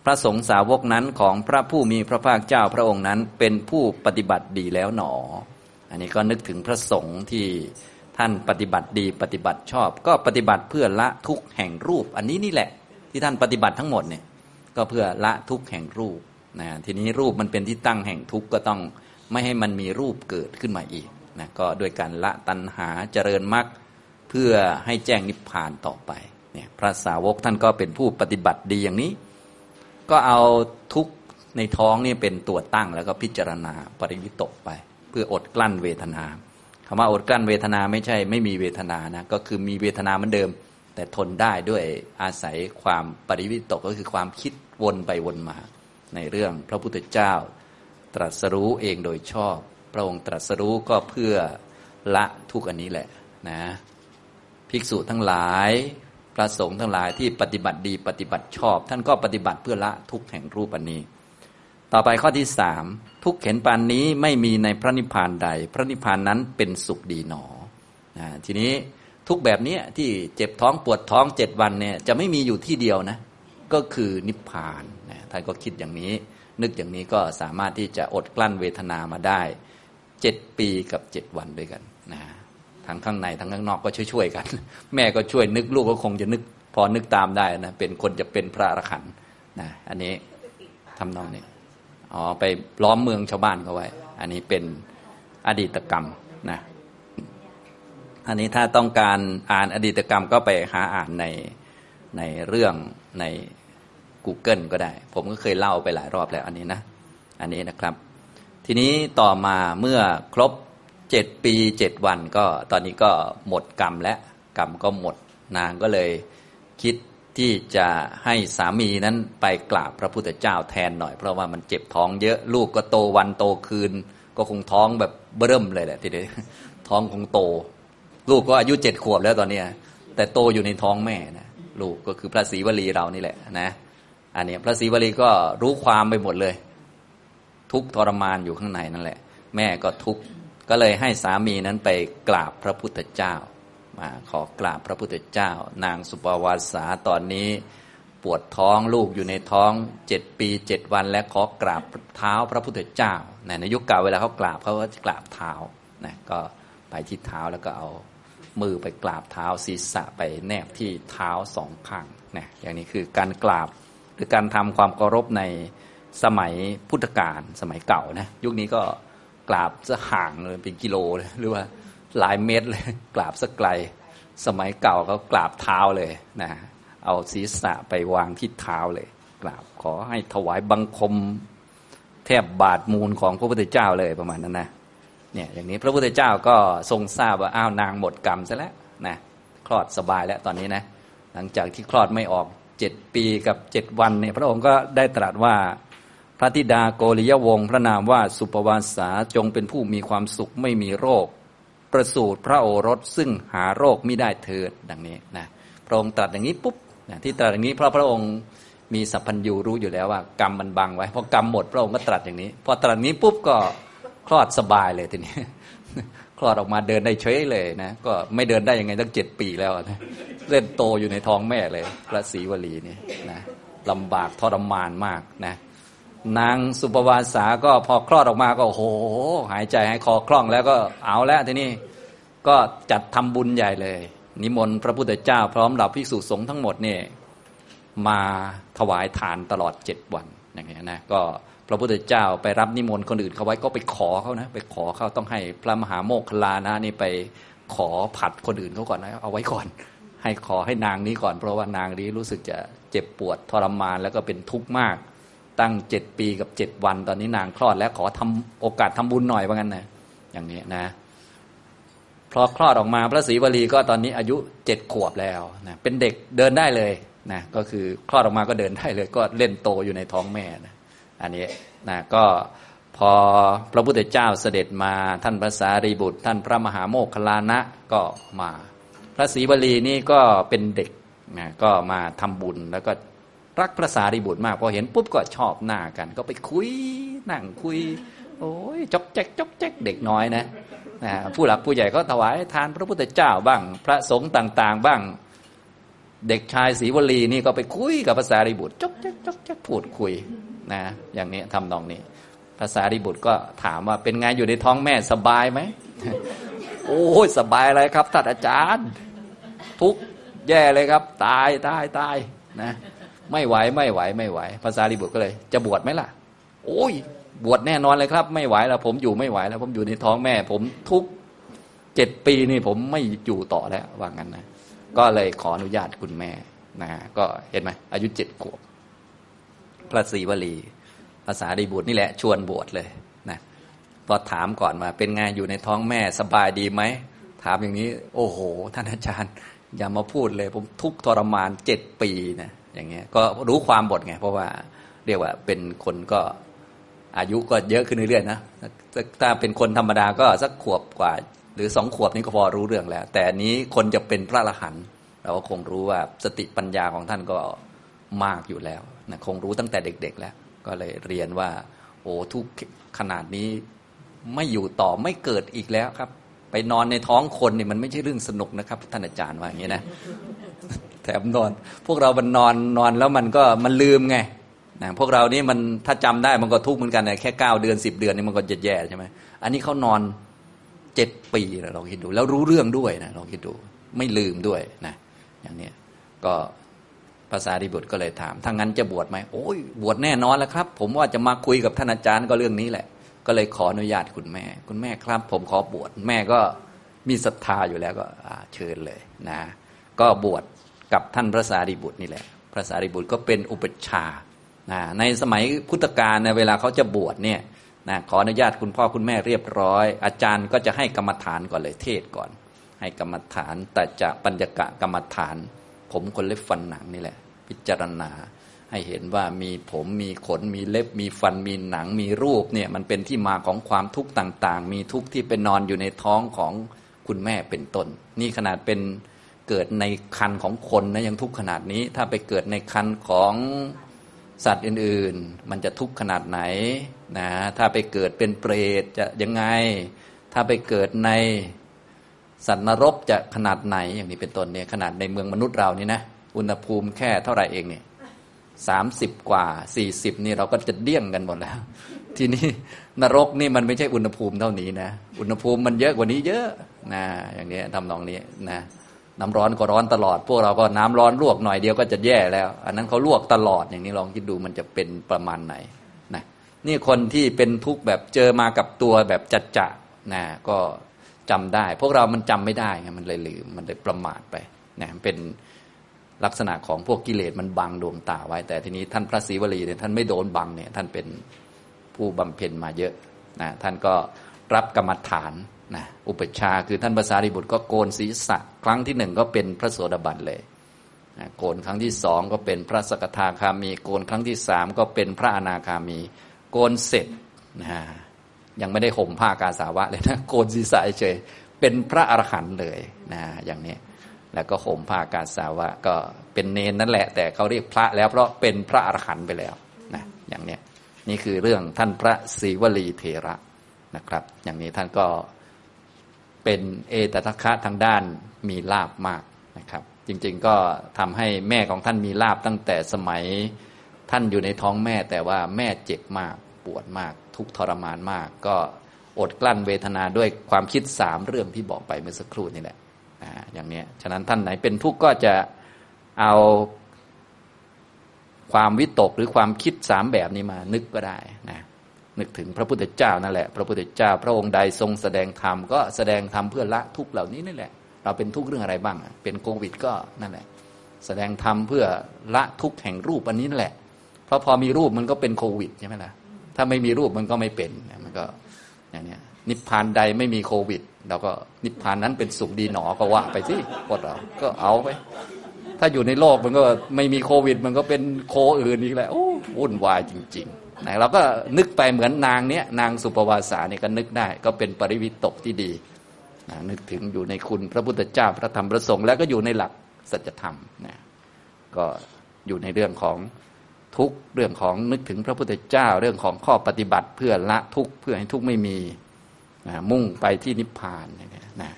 พระสงฆ์สาวกนั้นของพระผู้มีพระภาคเจ้าพระองค์นั้นเป็นผู้ปฏิบัติดีแล้วหนอ อันนี้ก็นึกถึงพระสงฆ์ที่ท่านปฏิบัติดีปฏิบัติชอบ ก็ปฏิบัติเพื่อละทุกแห่งรูป อันนี้นี่แหละ ที่ท่านปฏิบัติทั้งหมดเนี่ยก็เพื่อละทุกแห่งรูปนะทีนี้รูปมันเป็นที่ตั้งแห่งทุกข์ก็ต้องไม่ให้มันมีรูปเกิดขึ้นมาอีก นะก็ด้วยการละตัณหาเจริญมรรคเพื่อให้แจ้งนิพพานต่อไปเนี่ยพระสาวกท่านก็เป็นผู้ปฏิบัติดีอย่างนี้ ก็เอาทุกในท้องนี่เป็นตัวตั้งแล้วก็พิจารณาปริวิตกไป เพื่ออดกลั้นเวทนาคำว่าอดกลั้นเวทนาไม่ใช่ ไม่มีเวทนานะก็คือมีเวทนาเหมือนเดิม แต่ทนได้ด้วยอาศัยความปริวิตกก็คือความคิดวนไปวนมา ในเรื่องพระพุทธเจ้า ตรัสรู้เองโดยชอบ พระองค์ตรัสรู้ก็เพื่อละทุกอันนี้แหละนะภิกษุทั้งหลายพระสงฆ์ทั้งหลายที่ปฏิบัติดีปฏิบัติชอบ ท่านก็ปฏิบัติเพื่อละทุกแห่งรูปอันนี้ ต่อไปข้อที่สามทุกเห็นปานนี้ไม่มีในพระนิพพานใด พระนิพพานนั้นเป็นสุขดีหนอนะทีนี้ทุกแบบนี้ที่เจ็บท้องปวดท้องเจ็ดวันเนี่ยจะไม่มีอยู่ที่เดียวนะ ก็คือนิพพานนะท่านก็คิดอย่างนี้ นึกอย่างนี้ก็สามารถที่จะอดกลั้นเวทนามาได้ เจ็ดปีกับเจ็ดวันด้วยกันนะทั้งข้างในทั้งข้างนอกก็ช่วยๆกัน แม่ก็ช่วยนึกลูกก็คงจะนึก พอนึกตามได้นะเป็นคนจะเป็นพระอรหันต์นะอันนี้ทำนองนี้อ๋อไปล้อมเมืองชาวบ้านเขาไว้ อันนี้เป็นอดีตกรรมนะอันนี้ถ้าต้องการอ่านอดีตกรรมก็ไปหาอ่านในในเรื่องใน Google ก็ได้ ผมก็เคยเล่าไปหลายรอบแล้วอันนี้นะ อันนี้นะครับ ทีนี้ต่อมาเมื่อครบเจ็ดปีเจ็ดวันก็ตอนนี้ก็หมดกรรมและกรรมก็หมดนางก็เลยคิดที่จะให้สามีนั้นไปกราบพระพุทธเจ้าแทนหน่อย เพราะว่ามันเจ็บท้องเยอะลูกก็โตวันโตคืน ก็คงท้องแบบเบิ่มเลยแหละทีเดียวท้องคงโต ลูกก็อายุเจ็ดขวบแล้วตอนเนี้แต่โตอยู่ในท้องแม่นะลูกก็คือพระศรีวลีเรานี่แหละนะอันนี้พระศรีวลีก็รู้ความไปหมดเลย ทุกทรมานอยู่ข้างในนั่นแหละ แม่ก็ทุกก็เลยให้สามีนั้นไปกราบพระพุทธเจ้า มาขอกราบพระพุทธเจ้า นางสุปวาสาตอนนี้ ปวดท้องลูกอยู่ในท้องเจ็ดปีเจ็ดวัน และขอกราบเท้าพระพุทธเจ้าในยุคเก่าเวลาเขากราบเขาก็กราบเท้านะก็ไปที่เท้าแล้วก็เอามือไปกราบเท้าศีรษะไปแนบที่เท้าสองข้างนะอย่างนี้คือการกราบหรือการทำความเคารพใน สมัยพุทธกาลสมัยเก่านะยุคนี้ก็กราบจะห่างเลยเป็นกิโลเลยหรือว่าหลายเมตรเลยกราบสักไกล สมัยเก่าเขากราบเท้าเลยนะเอาศีรษะไปวางที่เท้าเลย กราบขอให้ถวายบังคมแทบบาทมูลของพระพุทธเจ้าเลยประมาณนั้นนะเนี่ยอย่างนี้พระพุทธเจ้าก็ทรงทราบว่าอ้าวนางหมดกรรมซะแล้วนะคลอดสบายแล้วตอนนี้นะหลังจากที่คลอดไม่ออกเจ็ดปีกับเจ็ดวันเนี่ยพระองค์ก็ได้ตรัสว่า พระธิดาโกริยวงศ์พระนามว่าสุปวาสาจงเป็นผู้มีความสุขไม่มีโรค ประสูติพระโอรสซึ่งหาโรคไม่ได้เถิดดังนี้นะพระองค์ตรัสอย่างนี้ปุ๊บนะที่ตรัสอย่างนี้เพราะพระองค์มีสัพพัญญูรู้อยู่แล้วว่า กรรมมันบังไว้พอกรรมหมดพระองค์ก็ตรัสอย่างนี้ พอตรัสนี้ปุ๊บก็คลอดสบายเลยทีนี้ คลอดออกมาเดินได้เฉยเลยนะก็ไม่เดินได้ยังไงตั้งเจ็ดปีแล้วนะเล่นโตอยู่ในท้องแม่เลย พระศรีวลีนี่นะลำบากทรมานมากนะ นางสุปวาสาก็พอคลอดออกมาก็โอ้โหหายใจให้คอคล่องแล้วก็เอาแล้วทีนี้ก็จัดทำบุญใหญ่เลย นิมนต์พระพุทธเจ้าพร้อมเหล่าภิกษุสงฆ์ทั้งหมดเนี่ยมาถวายทานตลอดเจ็ดวันอย่างเงี้ยนะก็พระพุทธเจ้าไปรับนิมนต์คนอื่นเขาไว้ก็ไปขอเขานะไปขอเขาต้องให้พระมหาโมคคลานะนี่ไปขอผัดคนอื่นเขาก่อนนะเอาไว้ก่อน ให้ขอให้นางนี้ก่อน เพราะว่านางนี้รู้สึกจะเจ็บปวดทรมานแล้วก็เป็นทุกข์มาก ตั้งเจ็ดปีกับเจ็ดวัน ตอนนี้นางคลอดแล้วขอทำโอกาสทำบุญหน่อยว่างั้นนะอย่างนี้นะพอคลอดออกมาพระศรีวลีก็ตอนนี้อายุเจ็ดขวบแล้วนะเป็นเด็กเดินได้เลยนะก็คือคลอดออกมาก็เดินได้เลย ก็เล่นโตอยู่ในท้องแม่นะอันนี้นะก็พอพระพุทธเจ้าเสด็จมาท่านพระสารีบุตร ท่านพระมหาโมคคลานะก็มา พระศรีวลีนี่ก็เป็นเด็กนะก็มาทำบุญแล้วก็ รักพระสารีบุตรมากพอเห็นปุ๊บก็ชอบหน้ากัน ก็ไปคุยนั่งคุย โอ้ยจกแจ๊กจกแจ๊กเด็กน้อยนะผู้หลักผู้ใหญ่ก็ถวายทานพระพุทธเจ้าบ้าง พระสงฆ์ต่าง ๆ บ้าง เด็กชายศรีวลีนี่ก็ไปคุยกับภาษาริบุตรจกแจ๊กจกแจ๊กพูดคุยนะอย่างนี้ทำนองนี้ภาษาริบุตรก็ถามว่าเป็นไงอยู่ในท้องแม่สบายไหมโอ้ยสบายอะไรครับท่านอาจารย์ ทุกแย่เลยครับ ตายตายตายนะ ไม่ไหวไม่ไหวไม่ไหวภาษาริบุตรก็เลย จะบวชไหมล่ะ โอ้ย บวชแน่นอนเลยครับ ไม่ไหวแล้ว ผมอยู่ไม่ไหวแล้ว ผมอยู่ในท้องแม่ ผมทุกเจ็ดปีนี่ผมไม่อยู่ต่อแล้วว่างั้นนะก็เลยขออนุญาตคุณแม่นะก็เห็นไหมอายุเจ็ดขวบพระศรีวลีภาษาดีบุตรนี่แหละ ชวนบวชเลยนะพอถามก่อนมาเป็นไงอยู่ในท้องแม่สบายดีไหมถามอย่างนี้ โอ้โห ท่านอาจารย์ อย่ามาพูดเลย ผมทุกทรมานเจ็ดปีนะ อย่างเงี้ยก็รู้ความบทไงเพราะว่าเรียกว่าเป็นคนก็อายุก็เยอะขึ้นเรื่อยๆนะถ้าเป็นคนธรรมดาก็สักขวบกว่า หรือสองขวบนี้ก็พอรู้เรื่องแล้ว แต่นี้คนจะเป็นพระอรหันต์เราก็คงรู้ว่าสติปัญญาของท่านก็มากอยู่แล้วนะคงรู้ตั้งแต่เด็ก ๆ แล้ว ก็เลยเรียนว่า โอ้ทุกขนาดนี้ไม่อยู่ต่อไม่เกิดอีกแล้วครับ ไปนอนในท้องคนนี่มันไม่ใช่เรื่องสนุกนะครับ ท่านอาจารย์ว่าอย่างนี้นะ แถมนอน พวกเรามันนอนนอนแล้วมันก็มันลืมไงนะพวกเรานี่มันถ้าจำได้มันก็ทุกข์เหมือนกันนะแค่เก้าเดือนสิบเดือนนี่มันก็แย่ใช่ไหมอันนี้เขานอนเจ็ดปีนะลองคิดดู แล้วรู้เรื่องด้วยนะลองคิดดู ไม่ลืมด้วยนะอย่างนี้ก็ภาษาดิบุตรก็เลยถามถ้างั้นจะบวชไหมโอ้ยบวชแน่นอนแล้วครับ ผมว่าจะมาคุยกับท่านอาจารย์ก็เรื่องนี้แหละ ก็เลยขออนุญาตคุณแม่ คุณแม่ครับ ผมขอบวชแม่ก็มีศรัทธาอยู่แล้วก็เชิญเลยนะ ก็บวช กับท่านพระสารีบุตรนี่แหละพระสารีบุตรก็เป็นอุปชานะในสมัยพุทธกาลในเวลาเขาจะบวชเนี่ยนะขออนุญาตคุณพ่อคุณแม่เรียบร้อย อาจารย์ก็จะให้กรรมฐานก่อนเลยเทศก่อน ให้กรรมฐานแต่จะปัญญกะกรรมฐาน ผมคนเล็บฟันหนังนี่แหละ พิจารณาใให้เห็นว่ามีผมมีขนมีเล็บมีฟันมีหนังมีรูปเนี่ยมันเป็นที่มาของความทุกข์ต่าง ๆ มีทุกข์ที่เป็นนอนอยู่ในท้องของคุณแม่เป็นต้น นี่ขนาดเป็น เกิดในคันของคนนะยังทุกข์ขนาดนี้ ถ้าไปเกิดในคันของสัตว์อื่น ๆ มันจะทุกข์ขนาดไหนนะถ้าไปเกิดเป็นเปรตจะยังไง ถ้าไปเกิดในสัตว์นรกจะขนาดไหนอย่างนี้เป็นต้นเนี่ยขนาดในเมืองมนุษย์เรานี่นะอุณหภูมิแค่เท่าไหร่เองเนี่ยสามสิบกว่าสี่สิบนี่เราก็จะเดี้ยงกันหมดแล้ว ทีนี้นรกนี่มันไม่ใช่อุณหภูมิเท่านี้นะ อุณหภูมิมันเยอะกว่านี้เยอะนะอย่างนี้ทำนองนี้นะ น้ำร้อนก็ร้อนตลอด พวกเราก็น้ำร้อนลวกหน่อยเดียวก็จะแย่แล้ว อันนั้นเขาลวกตลอดอย่างนี้ลองคิดดูมันจะเป็นประมาณไหนนะนี่คนที่เป็นทุกข์แบบเจอมากับตัวแบบจัดจะนะก็จำได้ พวกเรามันจำไม่ได้ไงมันเลยลืมมันเลยประมาทไปนะเป็นลักษณะของพวกกิเลสมันบังดวงตาไว้ แต่ทีนี้ท่านพระศรีวลีเนี่ยท่านไม่โดนบังเนี่ยท่านเป็นผู้บำเพ็ญมาเยอะนะท่านก็รับกรรมฐาน นะอุปชาคือท่านภาษาริบุตรก็โกนศีรษะ ครั้งที่หนึ่งก็เป็นพระโสดาบันเลยนะโกนครั้งที่สองก็เป็นพระสกทาคามี โกนครั้งที่สามก็เป็นพระอนาคามี โกนเสร็จนะยังไม่ได้ห่มผ้ากาสาวะเลยนะโกนศีรษะเฉยเป็นพระอรหันต์เลยนะอย่างนี้แล้วก็ห่มผ้ากาสาวะก็เป็นเนนนั่นแหละ แต่เขาเรียกพระแล้วเพราะเป็นพระอรหันต์ไปแล้วนะอย่างนี้นี่คือเรื่องท่านพระศรีวลีเทระนะครับ อย่างนี้ท่านก็ เป็นเอตทัคคะทางด้านมีลาบมากนะครับ จริงๆก็ทำให้แม่ของท่านมีลาบตั้งแต่สมัยท่านอยู่ในท้องแม่แต่ว่าแม่เจ็บมากปวดมาก ทุกทรมานมาก ก็อดกลั้นเวทนาด้วยความคิดสามเรื่องที่บอกไปเมื่อสักครู่นี่แหละอย่างนี้ฉะนั้นท่านไหนเป็นทุกข์ก็จะเอาความวิตกหรือความคิดสามแบบนี้มานึกก็ได้นะ นึกถึงพระพุทธเจ้านั่นแหละ พระพุทธเจ้า พระองค์ใดทรงแสดงธรรมก็แสดงธรรมเพื่อละทุกเหล่านี้นี่แหละ เราเป็นทุกเรื่องอะไรบ้างเป็นโควิดก็นั่นแหละ แสดงธรรมเพื่อละทุกแห่งรูปอันนี้นั่นแหละ เพราะพอมีรูปมันก็เป็นโควิดใช่ไหมล่ะถ้าไม่มีรูปมันก็ไม่เป็นมันก็อย่างนี้นิพพานใดไม่มีโควิดเราก็นิพพานนั้นเป็นสุขดีหนอก็ว่าไปสิพวกเราก็เอาไปถ้าอยู่ในโลกมันก็ไม่มีโควิด มันก็เป็นโคอื่นอีกแล้วโอ้วุ่นวายจริง ๆ นะเราก็นึกไปเหมือนนางเนี้ยนางสุปวาสาเนี่ยก็นึกได้ ก็เป็นปริวิตกที่ดีนะนึกถึงอยู่ในคุณพระพุทธเจ้าพระธรรมพระสงฆ์แล้วก็อยู่ในหลักสัจธรรมนะก็อยู่ในเรื่องของทุกเรื่องของนึกถึงพระพุทธเจ้า เรื่องของข้อปฏิบัติเพื่อละทุกเพื่อให้ทุกไม่มีนะมุ่งไปที่นิพพานนะ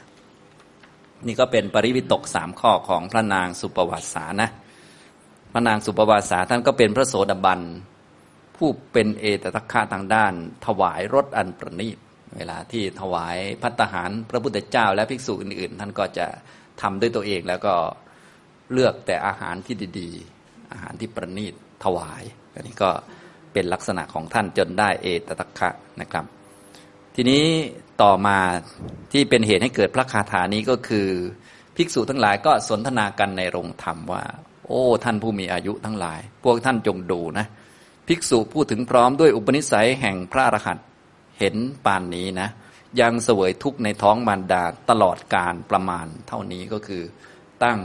นี่ก็เป็นปริวิตกสามข้อของพระนางสุปวัสานะพระนางสุปวัสสาท่านก็เป็นพระโสดาบัน ผู้เป็นเอตตะคะทางด้าน ถวายรถอันประณีตเวลาที่ถวายพัตหารพระพุทธเจ้า และภิกษุอื่นๆ ท่านก็จะทำด้วยตัวเองแล้วก็เลือกแต่อาหารที่ดีๆ อาหารที่ประณีตถวาย อันนี้ก็เป็นลักษณะของท่านจนได้เอตตะคะนะครับ ทีนี้ต่อมาที่เป็นเหตุให้เกิดพระคาถานี้ก็คือภิกษุทั้งหลายก็สนทนากันในโรงธรรมว่า โอ้ท่านผู้มีอายุทั้งหลาย พวกท่านจงดูนะ ภิกษุพูดถึงพร้อมด้วยอุปนิสัยแห่งพระอรหันต์เห็นปานนี้นะ ยังเสวยทุกข์ในท้องมารดาตลอดการประมาณ เท่านี้ก็คือตั้ง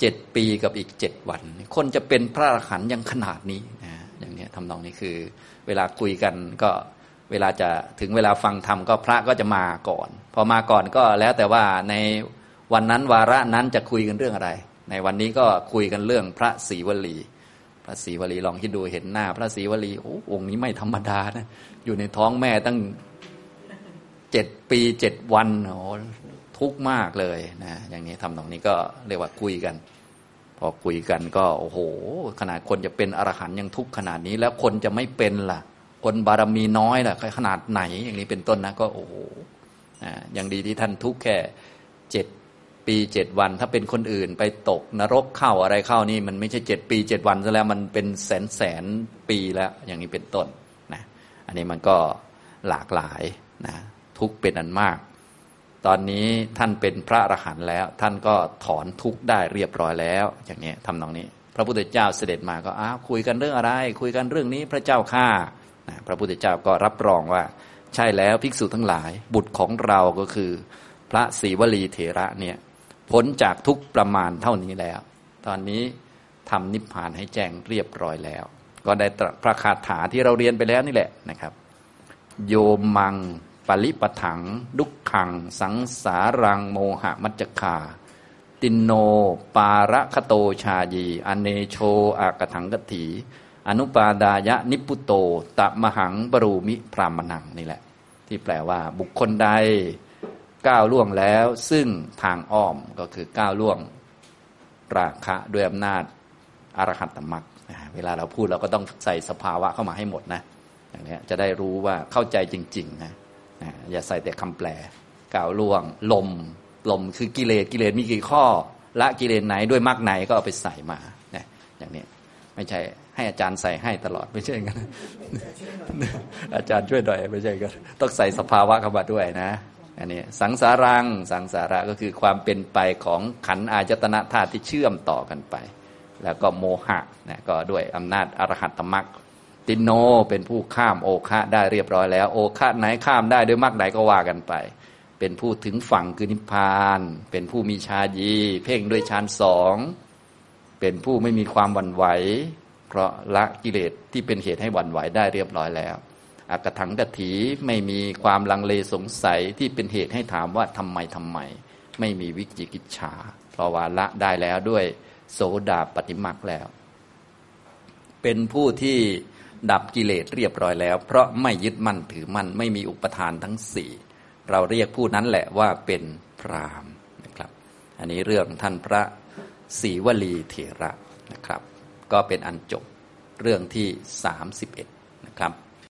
เจ็ดปีกับอีกเจ็ดวัน คนจะเป็นพระอรหันต์ยังขนาดนี้นะอย่างนี้ทำนองนี้คือ เวลาคุยกันก็เวลาจะถึงเวลาฟังธรรมก็พระก็จะมาก่อน พอมาก่อนก็แล้วแต่ว่าในวันนั้นวาระนั้นจะคุยกันเรื่องอะไร ในวันนี้ก็คุยกันเรื่องพระศรีวลี ระศรีวลีลองคิดดูเห็นหน้า พระศรีวลีโอ้องค์นี้ไม่ธรรมดานะอยู่ในท้องแม่ตั้งเจ็ดปีเจ็ดวันโอ้ทุกข์มากเลยนะอย่างนี้ทำตรงนี้ก็เรียกว่าคุยกัน พอคุยกันก็โอ้โห ขนาดคนจะเป็นอรหันยังทุกข์ขนาดนี้ แล้วคนจะไม่เป็นล่ะ คนบารมีน้อยล่ะขนาดไหนอย่างนี้เป็นต้นนะก็โอ้โหอย่างดีที่ท่านทุกแค่เจ็ด ปีเจ็ดวัน ถ้าเป็นคนอื่นไปตกนรกเข้าอะไรเข้านี่มันไม่ใช่เจ็ดปีเจ็ดวันซะแล้วมันเป็นแสนแสนปีแล้วอย่างนี้เป็นต้นนะอันนี้มันก็หลากหลายนะทุกเป็นอันมาก ตอนนี้ท่านเป็นพระอรหันต์แล้ว ท่านก็ถอนทุกได้เรียบร้อยแล้ว อย่างนี้ทำตรงนี้ พระพุทธเจ้าเสด็จมาก็อ้าวคุยกันเรื่องอะไร คุยกันเรื่องนี้พระเจ้าข้านะพระพุทธเจ้าก็รับรองว่า ใช่แล้วภิกษุทั้งหลายบุตรของเราก็คือพระศรีวลีเถระเนี่ย พ้นจากทุกประมาณเท่านี้แล้ว ตอนนี้ทำนิพพานให้แจ้งเรียบร้อยแล้ว ก็ได้ตรัสพระคาถาที่เราเรียนไปแล้วนี่แหละนะครับ โยมังปริปถัง ดุขขัง สังสารัง โมหะมัจจคา ตินโน ปาระคโตชายี อเนโชอากถังกถี อนุปาดายะนิพุโต ตะมหังบรูมิพรามนังนี่แหละ ที่แปลว่าบุคคลใด ก้าวล่วงแล้ว ซึ่งทางอ้อมก็คือก้าวล่วงราคะด้วยอำนาจอรหัตตมรรคเวลาเราพูดเราก็ต้องใส่สภาวะเข้ามาให้หมดนะอย่างนี้จะได้รู้ว่าเข้าใจจริงๆนะอย่าใส่แต่คำแปลก้าวล่วง ลม ลมคือกิเลสกิเลสมีกี่ข้อ ละกิเลสไหนด้วยมรรคไหนก็เอาไปใส่มานะอย่างนี้ไม่ใช่ให้อาจารย์ใส่ให้ตลอดไม่ใช่กันอาจารย์ช่วยหน่อยไม่ใช่กันต้องใส่สภาวะเข้ามาด้วยนะ อันนี้สังสารังสังสาระก็คือความเป็นไปของขันอาจตนะธาตุที่เชื่อมต่อกันไป แล้วก็โมหะนะก็ด้วยอำนาจอรหัตตมรรคตินโนเป็นผู้ข้ามโอคะได้เรียบร้อยแล้ว โอคะไหนข้ามได้ด้วยมรรคไหนก็ว่ากันไป เป็นผู้ถึงฝั่งคือนิพพาน เป็นผู้มีชายี เพ่งด้วยฌานสองเป็นผู้ไม่มีความหวั่นไหว เพราะละกิเลสที่เป็นเหตุให้หวั่นไหวได้เรียบร้อยแล้ว อากถังกถีไม่มีความลังเลสงสัยที่เป็นเหตุให้ถามว่าทำไมทำไม ไม่มีวิจิกิจฉาเพราะว่าละได้แล้วด้วยโสดาปฏิมักแล้ว เป็นผู้ที่ดับกิเลสเรียบร้อยแล้ว เพราะไม่ยึดมั่นถือมั่นไม่มีอุปทานทั้งสี่เราเรียกผู้นั้นแหละว่าเป็นพรามนะครับ อันนี้เรื่องท่านพระศรีวลีเถระนะครับ ก็เป็นอันจบเรื่องที่ 31